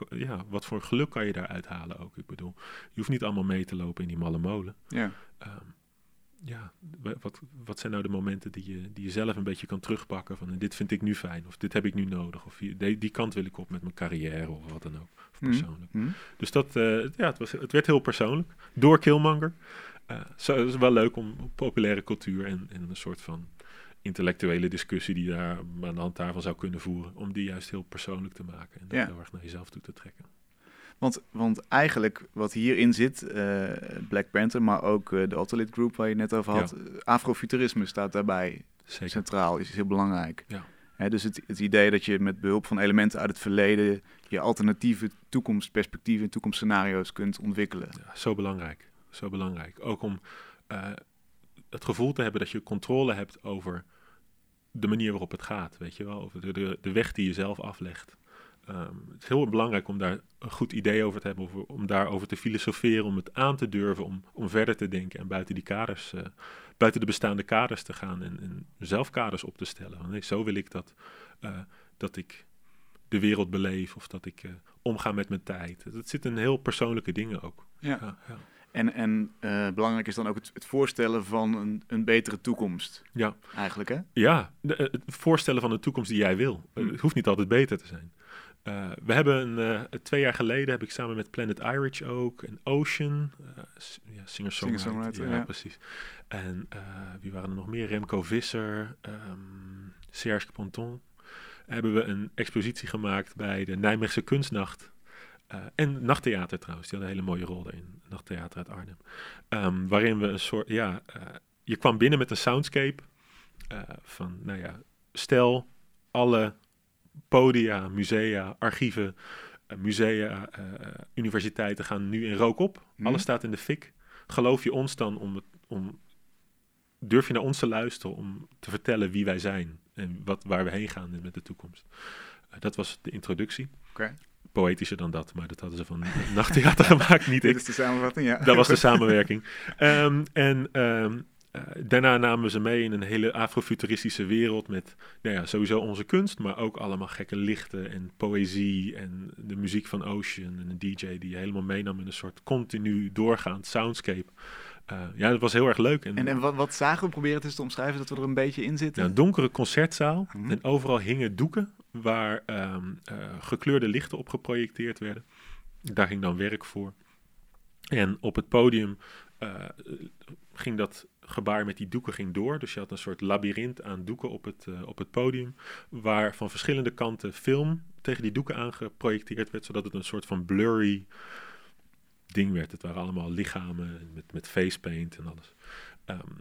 ja, wat voor geluk kan je daaruit halen ook? Ik bedoel, je hoeft niet allemaal mee te lopen in die malle molen. Ja. Um, ja, wat, wat zijn nou de momenten die je, die je zelf een beetje kan terugpakken van dit vind ik nu fijn of dit heb ik nu nodig of die, die kant wil ik op met mijn carrière of wat dan ook, of Mhm. persoonlijk. Mhm. Dus dat, eh, ja, het, was, het werd heel persoonlijk door Killmonger. Zo, het is wel leuk om populaire cultuur en, en een soort van intellectuele discussie die daar aan de hand daarvan zou kunnen voeren, om die juist heel persoonlijk te maken en dat Ja. heel erg naar jezelf toe te trekken. Want, want eigenlijk wat hierin zit, eh, Black Panther, maar ook eh, de Autolit Group waar je net over had, eh, afrofuturisme staat daarbij Zeker. centraal, is heel belangrijk. Ja. Hè, dus het, het idee dat je met behulp van elementen uit het verleden je alternatieve toekomstperspectieven en toekomstscenario's kunt ontwikkelen. Ja, zo belangrijk. Zo belangrijk. Ook om eh, het gevoel te hebben dat je controle hebt over de manier waarop het gaat. Weet je wel, over de, de, de weg die je zelf aflegt. Ehm, het is heel belangrijk om daar een goed idee over te hebben, over, om daarover te filosoferen, om het aan te durven, om, om verder te denken en buiten die kaders, eh, buiten de bestaande kaders te gaan en, en zelf kaders op te stellen. Want nee, zo wil ik dat, eh, dat ik de wereld beleef of dat ik omga met mijn tijd. Het zit in heel persoonlijke dingen ook. Ja. Ja, ja. En, en eh, belangrijk is dan ook het, het voorstellen van een, een betere toekomst, Ja, eigenlijk hè? ja de- eh, het voorstellen van de toekomst die jij wil. Eh, Hmm. Het hoeft niet altijd beter te zijn. We hebben twee jaar geleden heb ik samen met Planet Irish ook en Ocean, s- ja, singer-songwriter, Singer-songwriter, ja, ja. precies. En wie waren er nog meer? Remco Visser, ehm Serge Ponton. Hebben we een expositie gemaakt bij de Nijmeegse Kunstnacht. Eh, en Nachttheater trouwens, die had een hele mooie rol daarin. Nachttheater uit Arnhem. Ehm, waarin we een soort, ja, eh, je kwam binnen met een soundscape eh, van, nou ja, stel alle podia, musea, archieven, musea, universiteiten gaan nu in rook op. Mhm. Alles staat in de fik. Geloof je ons dan om, om, durf je naar ons te luisteren om te vertellen wie wij zijn en wat, waar we heen gaan met de toekomst? Dat was de introductie. Poëtischer dan dat, maar dat hadden ze van [LAUGHS] nachttheater gemaakt, niet ik. is de samenvatting, ja. Dat was de [LAUGHS] samenwerking. Ehm, en ehm, eh, daarna namen ze mee in een hele afrofuturistische wereld met nou ja, sowieso onze kunst, maar ook allemaal gekke lichten en poëzie en de muziek van Ocean en een DJ die je helemaal meenam in een soort continu doorgaand soundscape. Eh, ja, dat was heel erg leuk. En, En, en wat, wat zagen we? Proberen het eens te omschrijven dat we er een beetje in zitten. ja, een donkere concertzaal Mhm. en overal hingen doeken waar ehm, eh, gekleurde lichten op geprojecteerd werden. Daar ging dan werk voor. En op het podium eh, ging dat gebaar met die doeken ging door. Dus je had een soort labyrint aan doeken op het, eh, op het podium. Waar van verschillende kanten film tegen die doeken aangeprojecteerd werd. Zodat het een soort van blurry ding werd. Het waren allemaal lichamen met, met facepaint en alles. Ehm,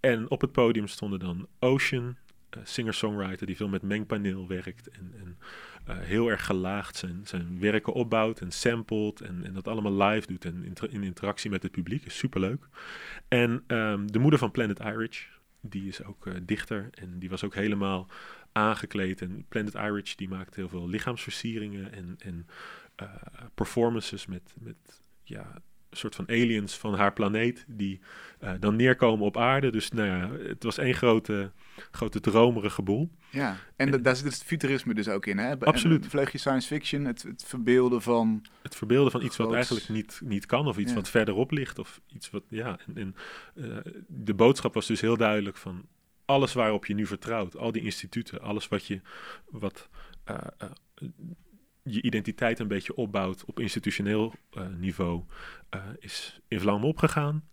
en op het podium stonden dan Ocean, singer-songwriter die veel met mengpaneel werkt en, eh, heel erg gelaagd zijn, zijn werken opbouwt en sampled en, en dat allemaal live doet en in interactie met het publiek. Is superleuk. En ehm, de moeder van Planet Irish, die is ook eh, dichter en die was ook helemaal aangekleed. En Planet Irish die maakt heel veel lichaamsversieringen en, en eh, performances met, met ja, soort van aliens van haar planeet die eh, dan neerkomen op aarde. Dus nou ja, het was één grote, grote dromerige boel. Ja, en da- daar zit het futurisme dus ook in, hè? Absoluut. Een vleugje science fiction, het, het verbeelden van... Het verbeelden van iets wat eigenlijk niet, niet kan of iets Ja. wat verderop ligt. Of iets wat, ja, en, en eh, de boodschap was dus heel duidelijk van alles waarop je nu vertrouwt, al die instituten, alles wat je, wat eh, je identiteit een beetje opbouwt op institutioneel eh, niveau, eh, is in vlammen opgegaan.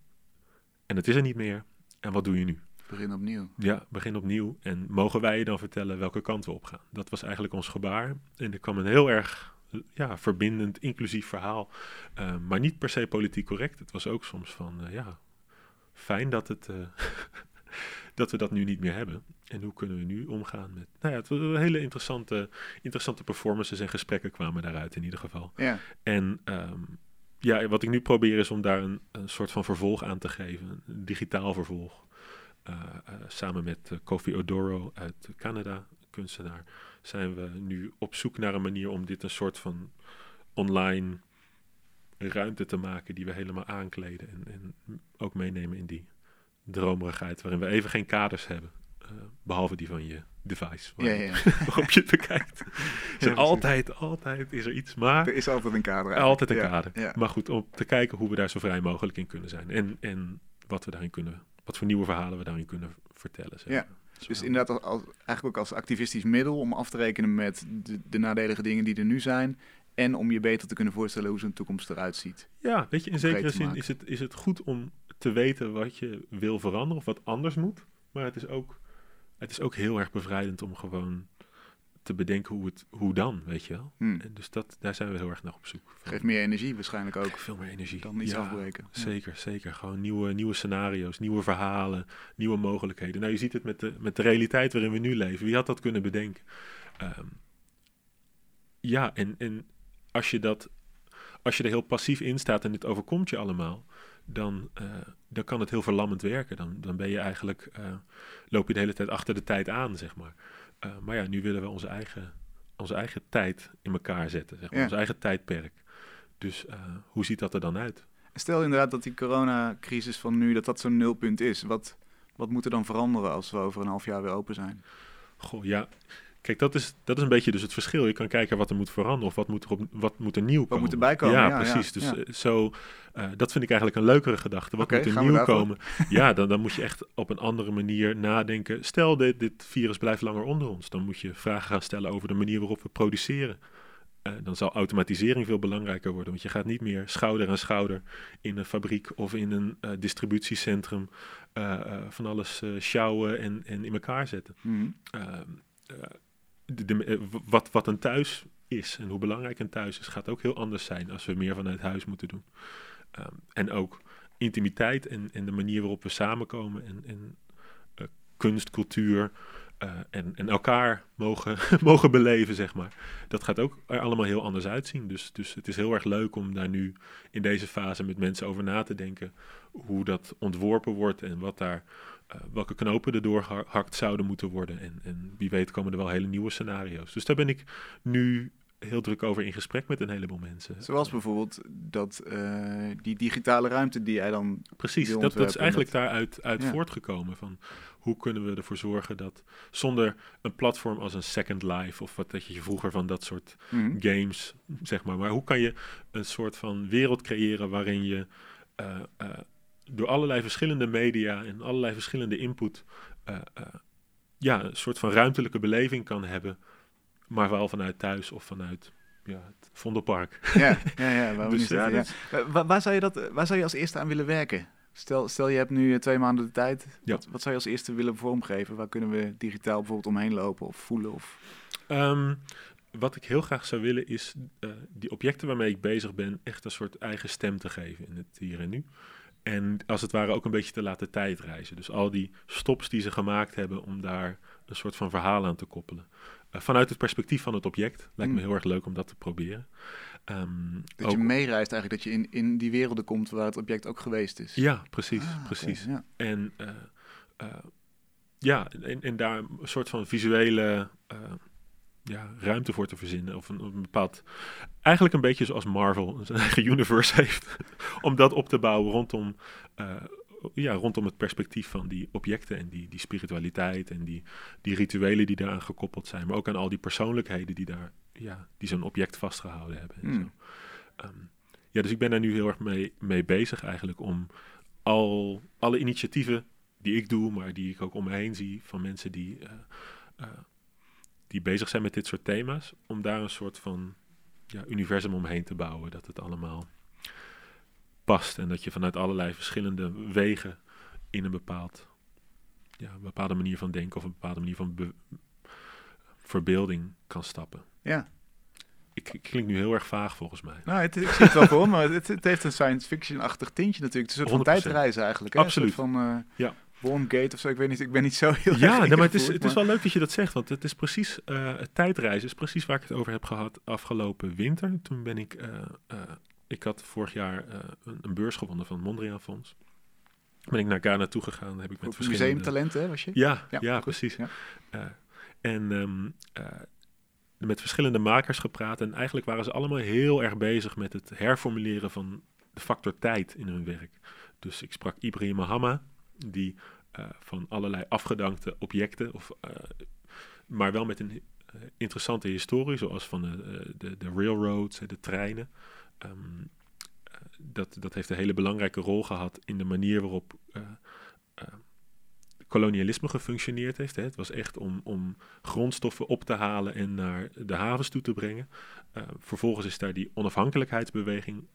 En het is er niet meer. En wat doe je nu? Begin opnieuw. Ja, begin opnieuw. En mogen wij je dan vertellen welke kant we op gaan? Dat was eigenlijk ons gebaar. En er kwam een heel erg ja, verbindend, inclusief verhaal. eh, maar niet per se politiek correct. Het was ook soms van, ja, fijn dat, het, [LAUGHS] dat we dat nu niet meer hebben. En hoe kunnen we nu omgaan met... Nou ja, het was een hele interessante, interessante performances en gesprekken kwamen daaruit in ieder geval. Ja, En ehm, ja, wat ik nu probeer is om daar een, een soort van vervolg aan te geven. Een digitaal vervolg. Uh, uh, samen met uh, Kofi Odoro uit Canada, kunstenaar, zijn we nu op zoek naar een manier om dit een soort van online ruimte te maken die we helemaal aankleden en, en ook meenemen in die dromerigheid, waarin we even geen kaders hebben, behalve die van je device waar, Ja, ja. [LAUGHS] waarop je het bekijkt. Dus altijd, altijd is er iets, maar Er is altijd een kader. eigenlijk. altijd een kader. Maar goed, om te kijken hoe we daar zo vrij mogelijk in kunnen zijn. En, en wat we daarin kunnen, wat voor nieuwe verhalen we daarin kunnen vertellen. Zeg Ja. Zo. Dus inderdaad, als, als- eigenlijk ook als activistisch middel om af te rekenen met de, de nadelige dingen die er nu zijn. En om je beter te kunnen voorstellen hoe zo'n toekomst eruit ziet. Ja, weet je, in zekere zin is het, is het goed om te weten wat je wil veranderen of wat anders moet. Maar het is ook, het is ook heel erg bevrijdend om gewoon te bedenken hoe, het, hoe dan, weet je wel. Hm. En dus dat, daar zijn we heel erg naar op zoek. Geeft meer energie waarschijnlijk ook veel meer energie. dan iets Ja, afbreken. Ja. Zeker, zeker. Gewoon nieuwe, nieuwe scenario's, nieuwe verhalen, nieuwe mogelijkheden. Nou, je ziet het met de, met de realiteit waarin we nu leven. Wie had dat kunnen bedenken? Ehm, ja, en, en als, je dat, als je er heel passief in staat en dit overkomt je allemaal, dan, eh, dan kan het heel verlammend werken. Dan, dan ben je eigenlijk, eh, loop je de hele tijd achter de tijd aan, zeg maar. Eh, maar ja, nu willen we onze eigen, onze eigen tijd in elkaar zetten, zeg maar. Ja. Ons eigen tijdperk. Dus hoe ziet dat er dan uit? Stel inderdaad dat die coronacrisis van nu, dat dat zo'n nulpunt is. Wat, wat moet er dan veranderen als we over een half jaar weer open zijn? Goh, ja. Kijk, dat is, dat is een beetje dus het verschil. Je kan kijken wat er moet veranderen of wat moet er, op, wat moet er nieuw komen. moet erbij komen, Ja, ja, precies. ja, dus ja. eh, zo, eh, dat vind ik eigenlijk een leukere gedachte. Wat moet er nieuw komen? ja, [LAUGHS] dan, dan moet je echt op een andere manier nadenken. Stel, dit, dit virus blijft langer onder ons. Dan moet je vragen gaan stellen over de manier waarop we produceren. Eh, dan zal automatisering veel belangrijker worden. Want je gaat niet meer schouder aan schouder in een fabriek of in een distributiecentrum van alles sjouwen en, en in elkaar zetten. Eh, de, eh, wat, wat een thuis is en hoe belangrijk een thuis is, gaat ook heel anders zijn als we meer vanuit huis moeten doen. Ehm, en ook intimiteit en, de manier waarop we samenkomen en, eh, kunst, cultuur eh, en, en elkaar mogen, [LAUGHS] mogen beleven, zeg maar. Dat gaat ook er allemaal heel anders uitzien. Dus, dus het is heel erg leuk om daar nu in deze fase met mensen over na te denken hoe dat ontworpen wordt en wat daar welke knopen er doorgehakt zouden moeten worden. En, en wie weet komen er wel hele nieuwe scenario's. Dus daar ben ik nu heel druk over in gesprek met een heleboel mensen. Zoals bijvoorbeeld dat, eh, die digitale ruimte die jij dan... Precies, dat, dat is eigenlijk daaruit uit Ja. voortgekomen. Van hoe kunnen we ervoor zorgen dat zonder een platform als een Second Life... of wat dat je vroeger van dat soort Hm. games, zeg maar. Maar hoe kan je een soort van wereld creëren waarin je eh, eh, door allerlei verschillende media en allerlei verschillende input eh, eh, ja, een soort van ruimtelijke beleving kan hebben, maar wel vanuit thuis of vanuit ja, het Vondelpark. Ja, ja, ja, [LAUGHS] waarom Dus niet ja, zitten, ja. Eh, Waar, waar, zou je dat, waar zou je als eerste aan willen werken? Stel, stel je hebt nu twee maanden de tijd. Ja. Wat, wat zou je als eerste willen vormgeven? Waar kunnen we digitaal bijvoorbeeld omheen lopen of voelen? Of... Ehm, wat ik heel graag zou willen is die objecten waarmee ik bezig ben echt een soort eigen stem te geven in het hier en nu. En als het ware ook een beetje te laten tijdreizen. Dus al die stops die ze gemaakt hebben om daar een soort van verhaal aan te koppelen. Eh, vanuit het perspectief van het object lijkt me Mm. heel erg leuk om dat te proberen. Ehm, Dat ook- je meereist eigenlijk, dat je in, in die werelden komt waar het object ook geweest is. Ja, precies, Ah, precies. ja. En eh, eh, ja, en, en daar een soort van visuele ja, ruimte voor te verzinnen. Of een, een bepaald. Eigenlijk een beetje zoals Marvel [LAUGHS] zijn eigen universe heeft. [LAUGHS] om dat op te bouwen rondom. eh, ja, rondom het perspectief van die objecten en die, die spiritualiteit en die, die rituelen die daaraan gekoppeld zijn. Maar ook aan al die persoonlijkheden die daar, ja, die zo'n object vastgehouden hebben. En Hmm. zo. Ehm, ja, dus ik ben daar nu heel erg mee, mee bezig eigenlijk om al alle initiatieven die ik doe, maar die ik ook om me heen zie van mensen die, eh, eh, die bezig zijn met dit soort thema's, om daar een soort van ja, universum omheen te bouwen, dat het allemaal past en dat je vanuit allerlei verschillende wegen in een bepaald, ja, een bepaalde manier van denken of een bepaalde manier van be- verbeelding kan stappen. Ja. Ik, ik klink nu heel erg vaag volgens mij. Nou, het, ik zie het wel voor, maar het, het heeft een science fiction-achtig tintje natuurlijk. Het is een soort van 100%. tijdreizen eigenlijk. Hè? Absoluut. Een soort van eh Ja. Gate of zo. Ik weet niet, ik ben niet zo heel Ja, nee, maar het is, het is wel leuk dat je dat zegt, want het is precies, eh, het tijdreizen is precies waar ik het over heb gehad afgelopen winter. Toen ben ik, eh, eh, ik had vorig jaar een, een, beurs gewonnen van het Mondriaan Fonds. Ben ik naar Ghana toegegaan, heb ik met verschillende... Museumtalenten, was je? Ja, ja, precies. en um, met verschillende makers gepraat. En eigenlijk waren ze allemaal heel erg bezig met het herformuleren van de factor tijd in hun werk. Dus ik sprak Ibrahim Mahama, die uh, van allerlei afgedankte objecten, of, uh, maar wel met een uh, interessante historie, zoals van de, de, de railroads, de treinen. Um, dat, dat heeft een hele belangrijke rol gehad in de manier waarop kolonialisme gefunctioneerd heeft. Hè. Het was echt om, om grondstoffen op te halen en naar de havens toe te brengen. Vervolgens is daar die onafhankelijkheidsbeweging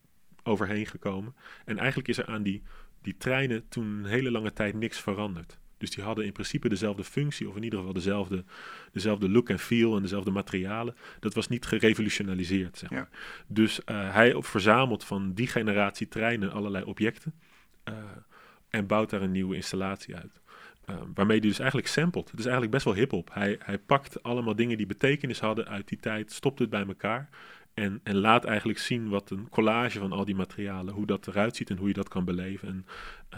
overheen gekomen. En eigenlijk is er aan die, die treinen toen een hele lange tijd niks veranderd. Dus die hadden in principe dezelfde functie, of in ieder geval dezelfde, dezelfde look en feel en dezelfde materialen. Dat was niet gerevolutionaliseerd. Zeg maar. Dus uh, hij verzamelt van die generatie treinen allerlei objecten uh, en bouwt daar een nieuwe installatie uit. Uh, waarmee hij dus eigenlijk samplet. Het is eigenlijk best wel hip-hop. Hij, hij pakt allemaal dingen die betekenis hadden uit die tijd, stopt het bij elkaar. En, en laat eigenlijk zien wat een collage van al die materialen, hoe dat eruit ziet en hoe je dat kan beleven. En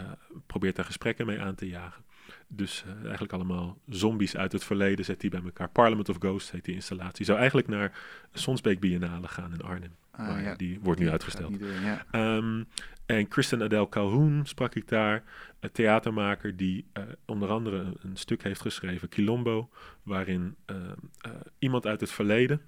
uh, probeert daar gesprekken mee aan te jagen. Dus uh, eigenlijk allemaal zombies uit het verleden zet hij bij elkaar. Parliament of Ghosts heet die installatie. Zou eigenlijk naar Sonsbeek Biennale gaan in Arnhem. Ah, maar ja. die wordt nu uitgesteld. ja. um, en Kristen Adele Calhoun sprak ik daar, een theatermaker die uh, onder andere een, een, stuk heeft geschreven, Quilombo, waarin uh, iemand uit het verleden,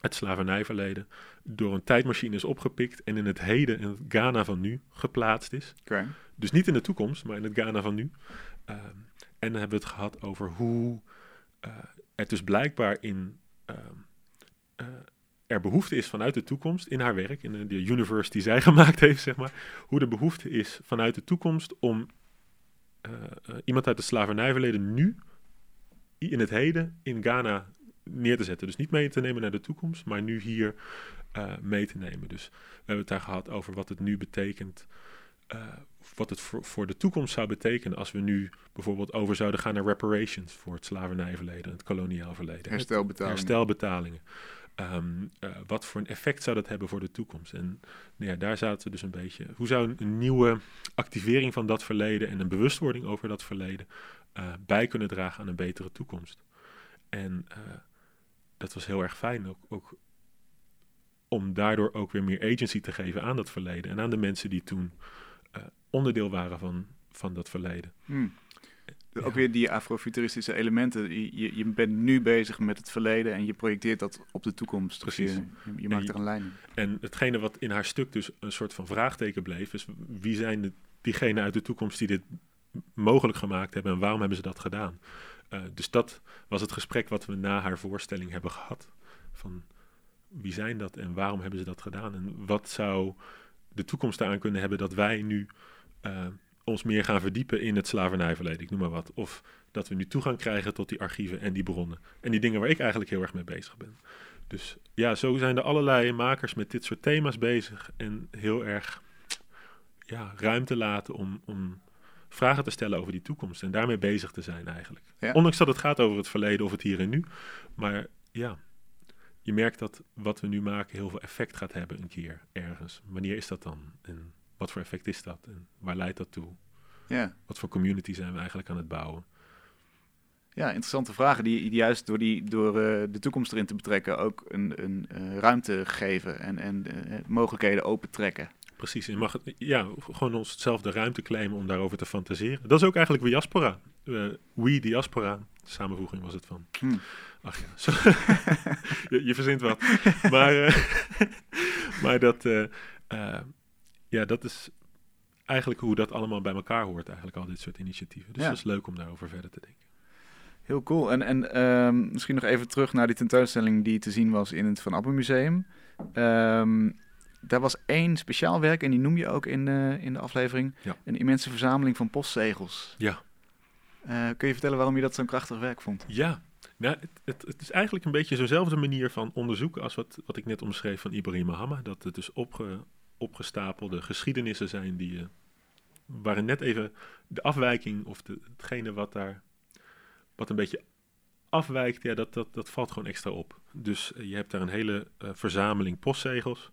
het slavernijverleden, door een tijdmachine is opgepikt en in het heden, in het Ghana van nu, geplaatst is. Okay. Dus niet in de toekomst, maar in het Ghana van nu. Ehm, en dan hebben we het gehad over hoe het dus blijkbaar in ehm, er behoefte is vanuit de toekomst in haar werk, in de universe die zij [LAUGHS] gemaakt heeft, zeg maar, hoe de behoefte is vanuit de toekomst om uh, uh, iemand uit het slavernijverleden nu in het heden in Ghana neer te zetten. Dus niet mee te nemen naar de toekomst, maar nu hier uh, mee te nemen. Dus we hebben het daar gehad over wat het nu betekent. wat het voor, voor de toekomst zou betekenen als we nu bijvoorbeeld over zouden gaan naar reparations voor het slavernijverleden, het koloniaal verleden. Herstelbetalingen. Herstelbetalingen. Um, uh, wat voor een effect zou dat hebben voor de toekomst? En nou ja, daar zaten we dus een beetje. Hoe zou een, nieuwe activering van dat verleden en een bewustwording over dat verleden uh, bij kunnen dragen aan een betere toekomst? En dat was heel erg fijn, ook, ook, om daardoor ook weer meer agency te geven aan dat verleden en aan de mensen die toen onderdeel waren van, van dat verleden. Hmm. Ook weer die afrofuturistische elementen. Je, je bent nu bezig met het verleden en je projecteert dat op de toekomst. Precies. je, je, maakt er een lijn in. En hetgene wat in haar stuk dus een soort van vraagteken bleef, is wie zijn de, diegenen uit de toekomst die dit mogelijk gemaakt hebben en waarom hebben ze dat gedaan? Uh, dus dat was het gesprek wat we na haar voorstelling hebben gehad. Van wie zijn dat en waarom hebben ze dat gedaan? En wat zou de toekomst daaraan kunnen hebben dat wij nu uh, ons meer gaan verdiepen in het slavernijverleden, ik noem maar wat. Of dat we nu toegang krijgen tot die archieven en die bronnen. En die dingen waar ik eigenlijk heel erg mee bezig ben. Dus ja, zo zijn er allerlei makers met dit soort thema's bezig. En heel erg ja, ruimte laten om, om vragen te stellen over die toekomst. En daarmee bezig te zijn eigenlijk. Ondanks dat het gaat over het verleden of het hier en nu. Maar ja, je merkt dat wat we nu maken heel veel effect gaat hebben een keer ergens. Wanneer is dat dan? En wat voor effect is dat en waar leidt dat toe? Ja. Wat voor community zijn we eigenlijk aan het bouwen? Ja, interessante vragen die, die juist door, die, door uh, de toekomst erin te betrekken ook een, een uh, ruimte geven en, en uh, mogelijkheden opentrekken. Precies, je mag ja, gewoon onszelf de ruimte claimen om daarover te fantaseren. Dat is ook eigenlijk diaspora. we diaspora, samenvoeging was het van. Hmm. Ach ja, [LAUGHS] je, je, verzint wat. maar, [LAUGHS] maar dat, ja, dat is eigenlijk hoe dat allemaal bij elkaar hoort, eigenlijk al dit soort initiatieven. Dus ja. dat is leuk om daarover verder te denken. Heel cool. En, en um, misschien nog even terug naar die tentoonstelling die te zien was in het Van Appen Museum. Um, daar was één speciaal werk en die noem je ook in, uh, in de aflevering. Ja. Een immense verzameling van postzegels. Ja. Uh, kun je vertellen waarom je dat zo'n krachtig werk vond? Ja, nou, het, het, het, is eigenlijk een beetje zo'nzelfde manier van onderzoeken als wat, wat ik net omschreef van Ibrahim Mahama. Dat het dus opge, opgestapelde geschiedenissen zijn die, uh, waarin net even de afwijking of de, hetgene wat daar wat een beetje afwijkt, ja, dat, dat, dat valt gewoon extra op. Dus uh, je hebt daar een hele verzameling postzegels.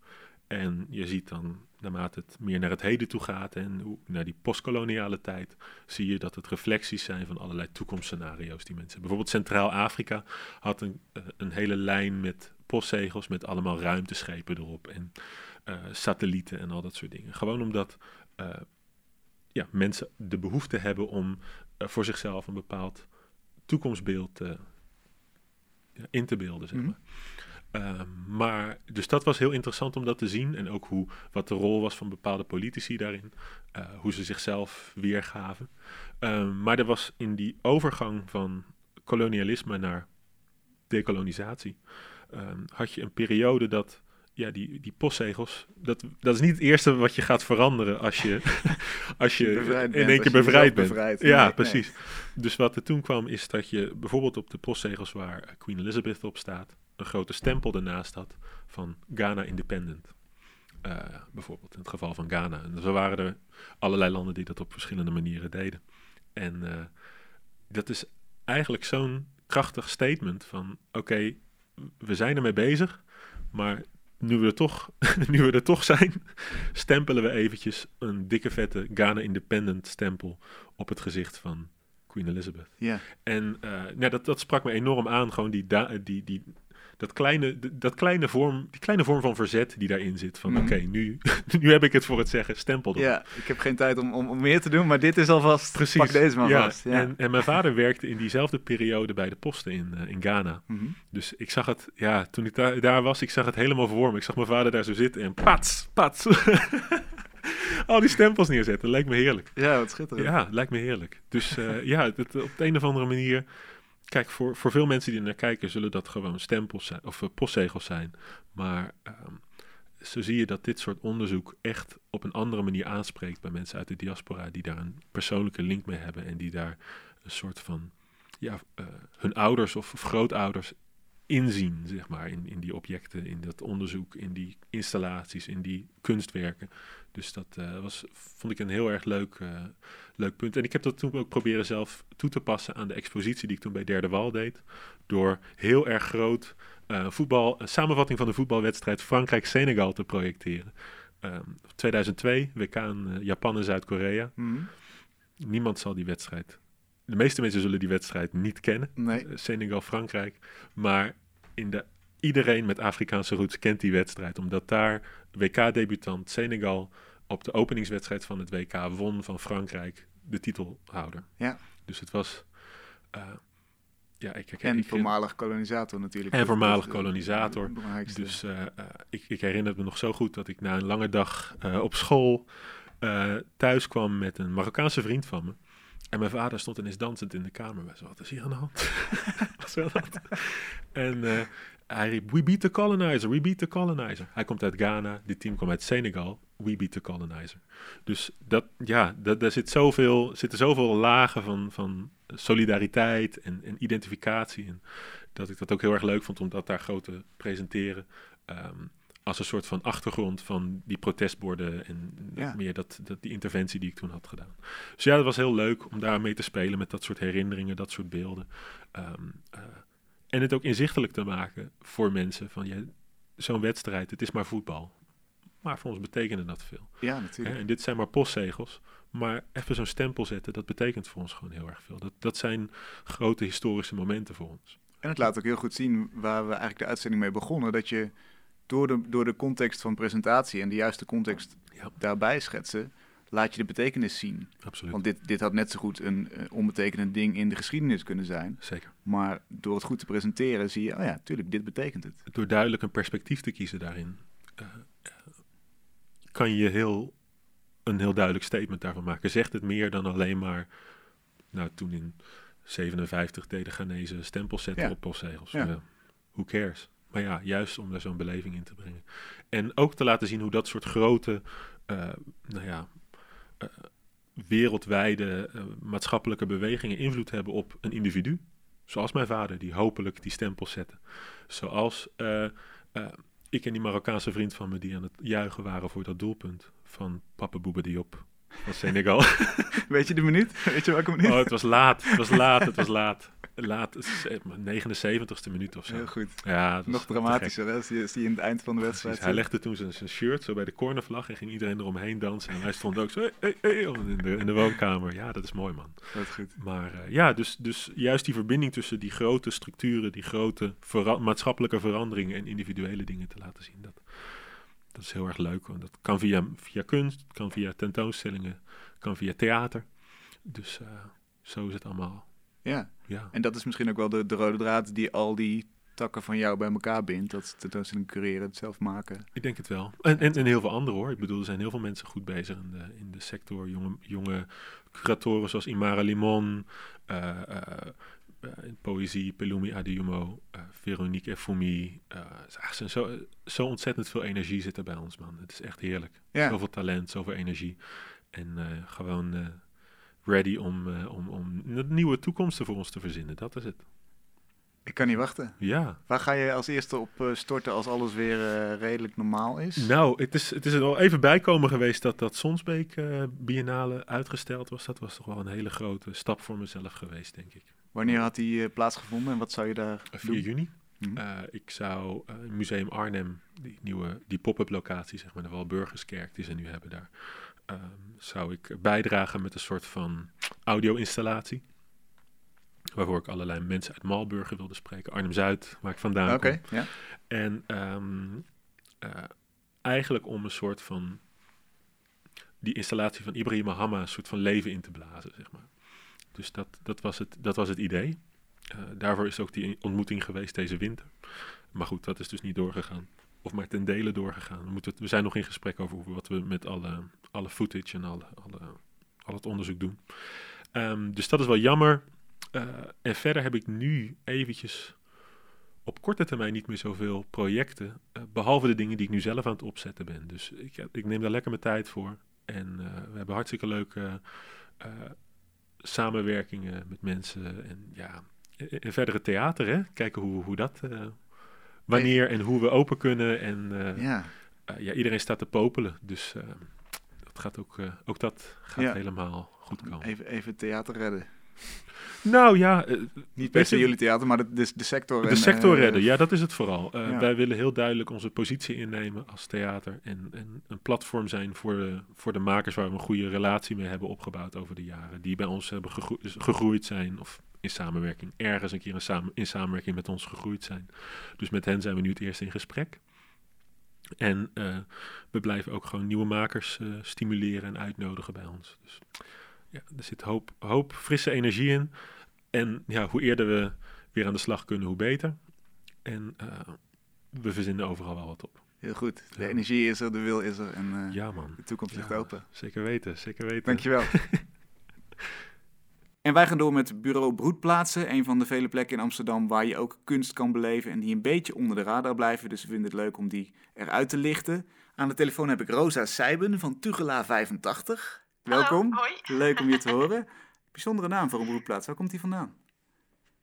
En je ziet dan, naarmate het meer naar het heden toe gaat en naar die postkoloniale tijd, zie je dat het reflecties zijn van allerlei toekomstscenario's die mensen hebben. Bijvoorbeeld Centraal-Afrika had een, eh, een hele lijn met postzegels met allemaal ruimteschepen erop en uh, satellieten en al dat soort dingen. Gewoon omdat uh, ja, mensen de behoefte hebben om voor zichzelf een bepaald toekomstbeeld in te beelden, zeg mhm. maar. Ehm, maar, dus dat was heel interessant om dat te zien. En ook hoe, wat de rol was van bepaalde politici daarin. Uh, hoe ze zichzelf weergaven. Um, maar er was in die overgang van kolonialisme naar dekolonisatie. Um, had je een periode dat ja, die, die postzegels, dat, dat is niet het eerste wat je gaat veranderen als je, [LAUGHS] als je in één keer bevrijd bent. ja, precies. Dus wat er toen kwam is dat je bijvoorbeeld op de postzegels waar Queen Elizabeth op staat, een grote stempel ernaast had van Ghana Independent. Uh, bijvoorbeeld in het geval van Ghana. En zo waren er allerlei landen die dat op verschillende manieren deden. En uh, dat is eigenlijk zo'n krachtig statement van oké, we zijn ermee bezig, maar nu we, er toch, [LAUGHS] nu we er toch zijn, [LAUGHS] stempelen we eventjes een dikke vette Ghana Independent stempel op het gezicht van Queen Elizabeth. Ja. En uh, dat, dat sprak me enorm aan, gewoon die, die, die, dat kleine, dat kleine vorm, die kleine vorm van verzet die daarin zit. Van mhm. oké, nu, [LAUGHS] nu heb ik het voor het zeggen, stempel erop. Ja, ik heb geen tijd om, om, om meer te doen, maar dit is alvast, Precies. pak deze maar ja, vast. Ja. En, en mijn vader werkte in diezelfde periode bij de posten in, uh, in Ghana. Mhm. Dus ik zag het, ja, toen ik daar, daar was, ik zag het helemaal voor me. Ik zag mijn vader daar zo zitten en pats, pats. [LAUGHS] al die stempels neerzetten. Lijkt me heerlijk. Ja, wat schitterend. Ja, lijkt me heerlijk. Dus uh, ja, het, op de een of andere manier kijk, voor, voor veel mensen die naar kijken, zullen dat gewoon stempels zijn of uh, postzegels zijn. Maar um, zo zie je dat dit soort onderzoek echt op een andere manier aanspreekt bij mensen uit de diaspora, die daar een persoonlijke link mee hebben en die daar een soort van ja, uh, hun ouders of, grootouders inzien, zeg maar, in, in die objecten, in dat onderzoek, in die installaties, in die kunstwerken. Dus dat uh, was, vond ik een heel erg leuk, leuk punt. En ik heb dat toen ook proberen zelf toe te passen aan de expositie die ik toen bij Derde Wal deed. Door heel erg groot uh, voetbal, een samenvatting van de voetbalwedstrijd Frankrijk-Senegal te projecteren. 2002, WK in Japan en Zuid-Korea. Mm. Niemand zal die wedstrijd de meeste mensen zullen die wedstrijd niet kennen. Nee. Senegal-Frankrijk. Maar in de, iedereen met Afrikaanse roots kent die wedstrijd. Omdat daar WK-debutant Senegal op de openingswedstrijd van het WK won van Frankrijk de titelhouder. Ja. Dus het was... Uh, ja, ik, ik, en voormalig kolonisator natuurlijk. En voormalig kolonisator. Dus uh, uh, ik, ik, herinner me nog zo goed dat ik na een lange dag op school thuis kwam met een Marokkaanse vriend van me. En mijn vader stond ineens dansend in de kamer. Wat is hier aan de hand? [LAUGHS] Wat dat? En uh, hij riep, we beat the colonizer, we beat the colonizer. Hij komt uit Ghana, dit team komt uit Senegal, we beat the colonizer. Dus dat, ja, dat, daar zit zoveel, zitten zoveel lagen van, van solidariteit en, en identificatie in. Dat ik dat ook heel erg leuk vond om dat daar groot te presenteren. Um, als een soort van achtergrond van die protestborden en meer dat, dat, die interventie die ik toen had gedaan. Dus ja, dat was heel leuk om daar mee te spelen met dat soort herinneringen, dat soort beelden. Um, uh, en het ook inzichtelijk te maken voor mensen van ja, zo'n wedstrijd, het is maar voetbal. Maar voor ons betekende dat veel. Ja, natuurlijk. En dit zijn maar postzegels. Maar even zo'n stempel zetten, dat betekent voor ons gewoon heel erg veel. Dat, dat zijn grote historische momenten voor ons. En het laat ook heel goed zien waar we eigenlijk de uitzending mee begonnen. Dat je door de, door de context van presentatie en de juiste context daarbij schetsen, laat je de betekenis zien. Absoluut. Want dit, dit had net zo goed een uh, onbetekenend ding in de geschiedenis kunnen zijn. Zeker. Maar door het goed te presenteren zie je, oh ja, tuurlijk, dit betekent het. Door duidelijk een perspectief te kiezen daarin, uh, kan je heel, een heel duidelijk statement daarvan maken. Zegt het meer dan alleen maar, nou toen in 57 deden Ghanese stempels zetten op postzegels. Ja. who cares? Maar ja, juist om daar zo'n beleving in te brengen. En ook te laten zien hoe dat soort grote, uh, nou ja, uh, wereldwijde uh, maatschappelijke bewegingen invloed hebben op een individu. Zoals mijn vader, die hopelijk die stempel zette. Zoals ik en die Marokkaanse vriend van me die aan het juichen waren voor dat doelpunt van Papa Bouba Diop van Senegal. [LAUGHS] Weet je de minuut? Weet je welke minuut? Oh, het was laat, het was laat, het was laat. laat, 79ste minuut of zo. Heel goed. Ja, Nog dramatischer, hè? Zie je, zie je in het eind van de wedstrijd. Hij legde toen zijn, zijn shirt zo bij de cornervlag en ging iedereen eromheen dansen. En hij stond ook zo hey, hey, hey, in, de, in de woonkamer. Ja, dat is mooi, man. Dat is goed. Maar eh, ja, dus, dus juist die verbinding tussen die grote structuren, die grote vera- maatschappelijke veranderingen en individuele dingen te laten zien. Dat, dat is heel erg leuk. Want dat kan via, via kunst, kan via tentoonstellingen, kan via theater. Dus eh, zo is het allemaal. Ja, Ja. en dat is misschien ook wel de, de rode draad die al die takken van jou bij elkaar bindt. Dat tentoonstelling cureren, het zelf maken. Ik denk het wel. En, en, en heel veel anderen hoor. Ik bedoel, er zijn heel veel mensen goed bezig in de, in de sector. Jonge, jonge curatoren zoals Imara Limon, eh, eh, poëzie, Pelumi Adiumo, eh Veronique Effoumi. eh, het is echt zo, zo, ontzettend veel energie zit er bij ons, man. Het is echt heerlijk. Ja, Zoveel talent, zoveel energie. En eh, gewoon eh, ready om, eh, om, om nieuwe toekomsten voor ons te verzinnen. Dat is het. ik kan niet wachten. Ja. Waar ga je als eerste op eh, storten als alles weer eh, redelijk normaal is? Nou, het is, het is er al even bijkomen geweest dat dat Sonsbeek eh, Biennale uitgesteld was. Dat was toch wel een hele grote stap voor mezelf geweest, denk ik. Wanneer had die eh, plaatsgevonden en wat zou je daar 4 doen? juni. Mhm. Eh, ik zou eh, Museum Arnhem, die nieuwe, die pop-up locatie, zeg maar, de Walburgiskerk die ze nu hebben daar, ehm, zou ik bijdragen met een soort van audio-installatie. Waarvoor ik allerlei mensen uit Malburgen wilde spreken. Arnhem-Zuid, waar ik vandaan Oké, kom. ja. En ehm, eh, eigenlijk om een soort van die installatie van Ibrahim Hamma een soort van leven in te blazen, zeg maar. Dus dat, dat, was, het, dat was het idee. Eh, daarvoor is ook die ontmoeting geweest deze winter. Maar goed, dat is dus niet doorgegaan. Of maar ten dele doorgegaan. We, moeten we zijn nog in gesprek over wat we met alle, alle footage en alle, alle, al het onderzoek doen. Ehm, dus dat is wel jammer. Eh, en verder heb ik nu eventjes op korte termijn niet meer zoveel projecten. eh, behalve de dingen die ik nu zelf aan het opzetten ben. Dus ik, ik neem daar lekker mijn tijd voor. En we hebben hartstikke leuke samenwerkingen met mensen. En ja, en, en verder het theater, hè? Kijken hoe, hoe dat. eh, wanneer en hoe we open kunnen. En eh, ja. eh, ja, iedereen staat te popelen. Dus dat gaat ook, ook dat gaat Ja. helemaal goed komen. Even, even theater redden. Nou ja, eh, Niet per se jullie theater, maar de, de, de sector. De en, sector eh, redden, ja, dat is het vooral. Eh, ja. Wij willen heel duidelijk onze positie innemen als theater en, en een platform zijn voor de, voor de makers waar we een goede relatie mee hebben opgebouwd over de jaren. Die bij ons hebben gegro- gegroeid zijn of in samenwerking, ergens een keer in, samen, in samenwerking met ons gegroeid zijn. Dus met hen zijn we nu het eerst in gesprek. En eh, we blijven ook gewoon nieuwe makers eh, stimuleren en uitnodigen bij ons. Dus ja, er zit hoop, hoop frisse energie in. En ja, hoe eerder we weer aan de slag kunnen, hoe beter. En eh, we verzinnen overal wel wat op. Heel goed. De Ja. energie is er, de wil is er en eh, Ja, man. de toekomst ligt Ja, open. Zeker weten, zeker weten. Dankjewel. [LAUGHS] en wij gaan door met bureau Broedplaatsen, een van de vele plekken in Amsterdam waar je ook kunst kan beleven en die een beetje onder de radar blijven. Dus we vinden het leuk om die eruit te lichten. Aan de telefoon heb ik Rosa Seiben van Tugela 85. Welkom. Hallo, hoi. Leuk om je te horen. Bijzondere naam voor een broedplaats. Waar komt die vandaan?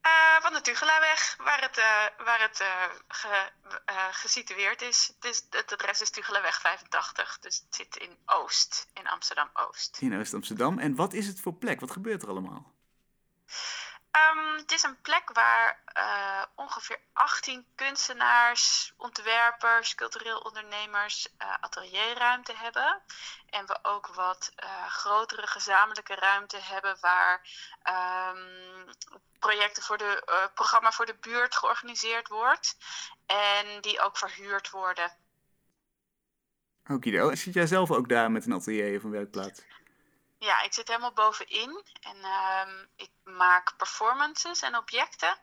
Eh, van de Tugelaweg, waar het, eh, waar het eh, ge- gesitueerd is. Het, is. het adres is Tugelaweg 85, dus het zit in Oost, in Amsterdam-Oost. In Oost-Amsterdam. En wat is het voor plek? Wat gebeurt er allemaal? Ehm, het is een plek waar eh, ongeveer 18 kunstenaars, ontwerpers, cultureel ondernemers eh, atelierruimte hebben. En we ook wat eh, grotere gezamenlijke ruimte hebben waar ehm, projecten voor de programma voor de buurt georganiseerd wordt. En die ook verhuurd worden. Okido. Zit jij zelf ook daar met een atelier of een werkplaats? Ja, ik zit helemaal bovenin en ehm, ik maak performances en objecten.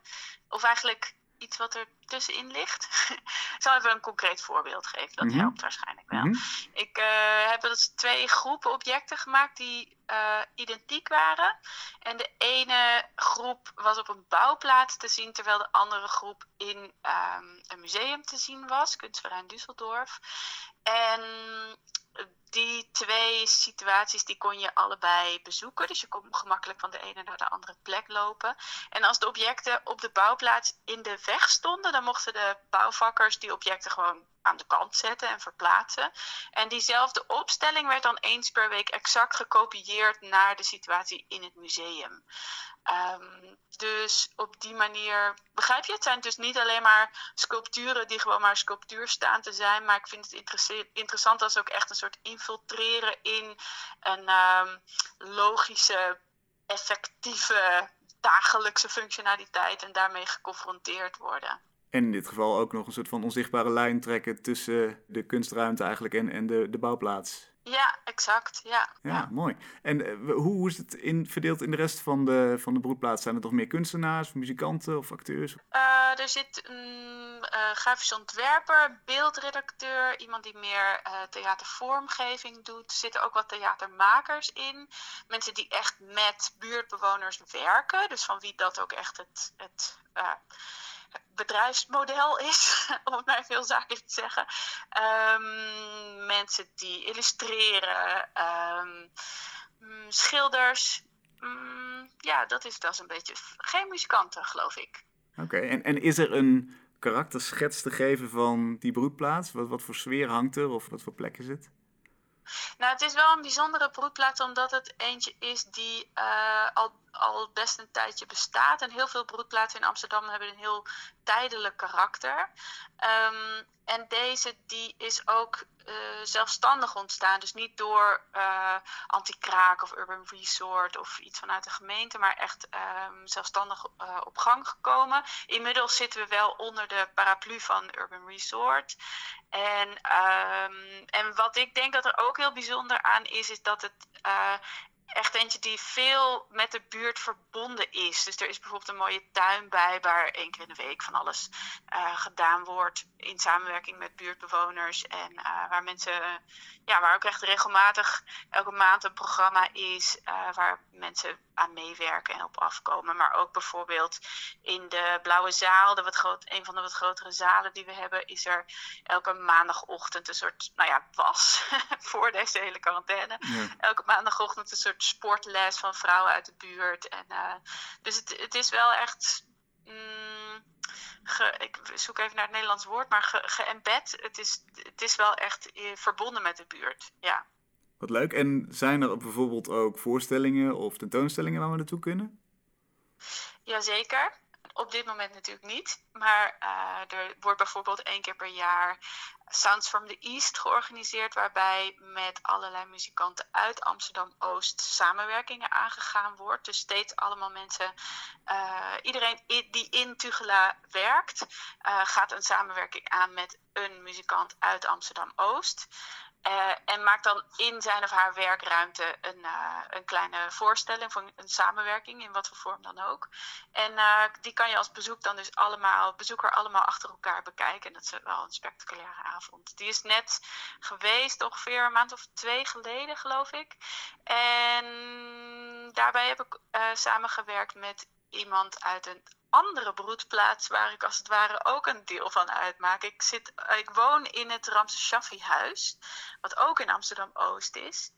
Of eigenlijk iets wat er tussenin ligt. [LAUGHS] ik zal even een concreet voorbeeld geven, dat Mhm. helpt waarschijnlijk wel. Mhm. Ik eh, heb dus twee groepen objecten gemaakt die eh, identiek waren. En de ene groep was op een bouwplaats te zien, terwijl de andere groep in ehm, een museum te zien was, Kunstverein Düsseldorf. En die twee situaties die kon je allebei bezoeken. Dus je kon gemakkelijk van de ene naar de andere plek lopen. En als de objecten op de bouwplaats in de weg stonden, dan mochten de bouwvakkers die objecten gewoon aan de kant zetten en verplaatsen. En diezelfde opstelling werd dan eens per week exact gekopieerd naar de situatie in het museum. Um, dus op die manier, begrijp je? Het zijn dus niet alleen maar sculpturen die gewoon maar sculptuur staan te zijn. Maar ik vind het interessant als ook echt een soort infiltreren in een um, logische, effectieve, dagelijkse functionaliteit. En daarmee geconfronteerd worden. En in dit geval ook nog een soort van onzichtbare lijn trekken tussen de kunstruimte eigenlijk en, en de, de bouwplaats. Ja, exact. Ja, ja, mooi. En uh, hoe is het in, verdeeld in de rest van de, van de broedplaats? Zijn er toch meer kunstenaars, muzikanten of acteurs? Uh, er zit een uh, grafisch ontwerper, beeldredacteur, iemand die meer theatervormgeving doet. Er zitten ook wat theatermakers in. Mensen die echt met buurtbewoners werken. Dus van wie dat ook echt het, het bedrijfsmodel is, [LAUGHS] om het maar veel zaken te zeggen. Um, mensen die illustreren, um, schilders. Um, ja, dat is, dat is een beetje. Geen muzikanten, geloof ik. Oké, en, en is er een karakterschets te geven van die broedplaats? Wat, wat voor sfeer hangt er of wat voor plek is het? Nou, het is wel een bijzondere broedplaats omdat het eentje is die uh, al, al best een tijdje bestaat. En heel veel broedplaatsen in Amsterdam hebben een heel tijdelijk karakter. Um, en deze die is ook uh, zelfstandig ontstaan. Dus niet door uh, anti-kraak of urban resort of iets vanuit de gemeente, maar echt um, zelfstandig uh, op gang gekomen. Inmiddels zitten we wel onder de paraplu van urban resort. En, um, en wat ik denk dat er ook heel bijzonder aan is, is dat het echt eentje die veel met de buurt verbonden is. Dus er is bijvoorbeeld een mooie tuin bij waar één keer in de week van alles uh, gedaan wordt in samenwerking met buurtbewoners. En uh, waar mensen, ja, waar ook echt regelmatig elke maand een programma is uh, waar mensen aan meewerken en op afkomen. Maar ook bijvoorbeeld in de Blauwe Zaal, de wat groot, een van de wat grotere zalen die we hebben, is er elke maandagochtend een soort, nou ja, was [LAUGHS] voor deze hele quarantaine. Ja. Elke maandagochtend een soort sportles van vrouwen uit de buurt. En, uh, dus het, het is wel echt. Mm, ge, ik zoek even naar het Nederlands woord, maar geëmbed. Ge het, is, het is wel echt eh, verbonden met de buurt. Ja. Wat leuk. En zijn er bijvoorbeeld ook voorstellingen of tentoonstellingen waar we naartoe kunnen? Jazeker. Op dit moment natuurlijk niet. Maar uh, er wordt bijvoorbeeld één keer per jaar Sounds from the East georganiseerd, waarbij met allerlei muzikanten uit Amsterdam Oost samenwerkingen aangegaan wordt. Dus steeds allemaal mensen, uh, iedereen die in Tugela werkt, uh, gaat een samenwerking aan met een muzikant uit Amsterdam Oost. Uh, en maakt dan in zijn of haar werkruimte een, uh, een kleine voorstelling van een samenwerking, in wat voor vorm dan ook. En uh, die kan je als bezoek dan dus allemaal, bezoeker allemaal achter elkaar bekijken. En dat is wel een spectaculaire avond. Die is net geweest, ongeveer een maand of twee geleden, geloof ik. En daarbij heb ik samengewerkt met iemand uit een andere broedplaats waar ik als het ware ook een deel van uitmaak. Ik, zit, ik woon in het Shaffi huis, wat ook in Amsterdam-Oost is,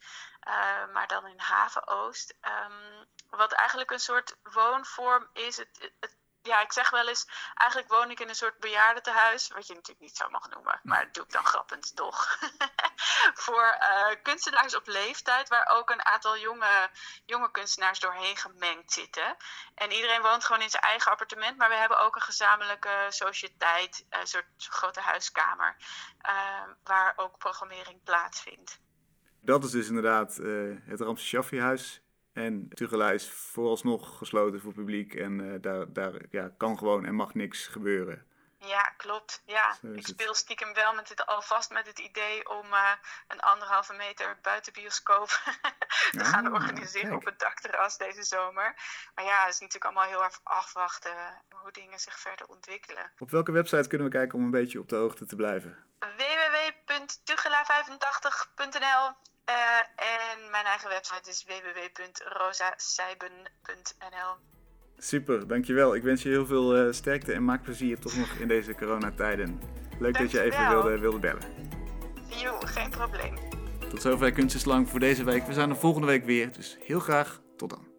uh, maar dan in Haven-Oost. Um, wat eigenlijk een soort woonvorm is. Het, het, ja, ik zeg wel eens, eigenlijk woon ik in een soort bejaardentehuis, wat je natuurlijk niet zo mag noemen, maar dat doe ik dan grappend toch. [LAUGHS] voor uh, kunstenaars op leeftijd, waar ook een aantal jonge, jonge kunstenaars doorheen gemengd zitten. En iedereen woont gewoon in zijn eigen appartement, maar we hebben ook een gezamenlijke sociëteit, een soort grote huiskamer, uh, waar ook programmering plaatsvindt. Dat is dus inderdaad uh, het Shaffi huis en Tugela is vooralsnog gesloten voor publiek en uh, daar, daar ja, kan gewoon en mag niks gebeuren. Ja, klopt. Ja, ik speel stiekem wel met het, alvast met het idee om uh, een anderhalve meter buitenbioscoop [LAUGHS] te ah, gaan organiseren kijk. op het dakterras deze zomer. Maar ja, het is natuurlijk allemaal heel erg afwachten hoe dingen zich verder ontwikkelen. Op welke website kunnen we kijken om een beetje op de hoogte te blijven? www.tugela85.nl uh, en mijn eigen website is www.rosaseiben.nl. Super, dankjewel. Ik wens je heel veel uh, sterkte en maak plezier toch nog in deze coronatijden. Leuk dat je even wilde, wilde bellen. Jo, geen probleem. Tot zover Kunst is Lang voor deze week. We zijn er volgende week weer, dus heel graag tot dan.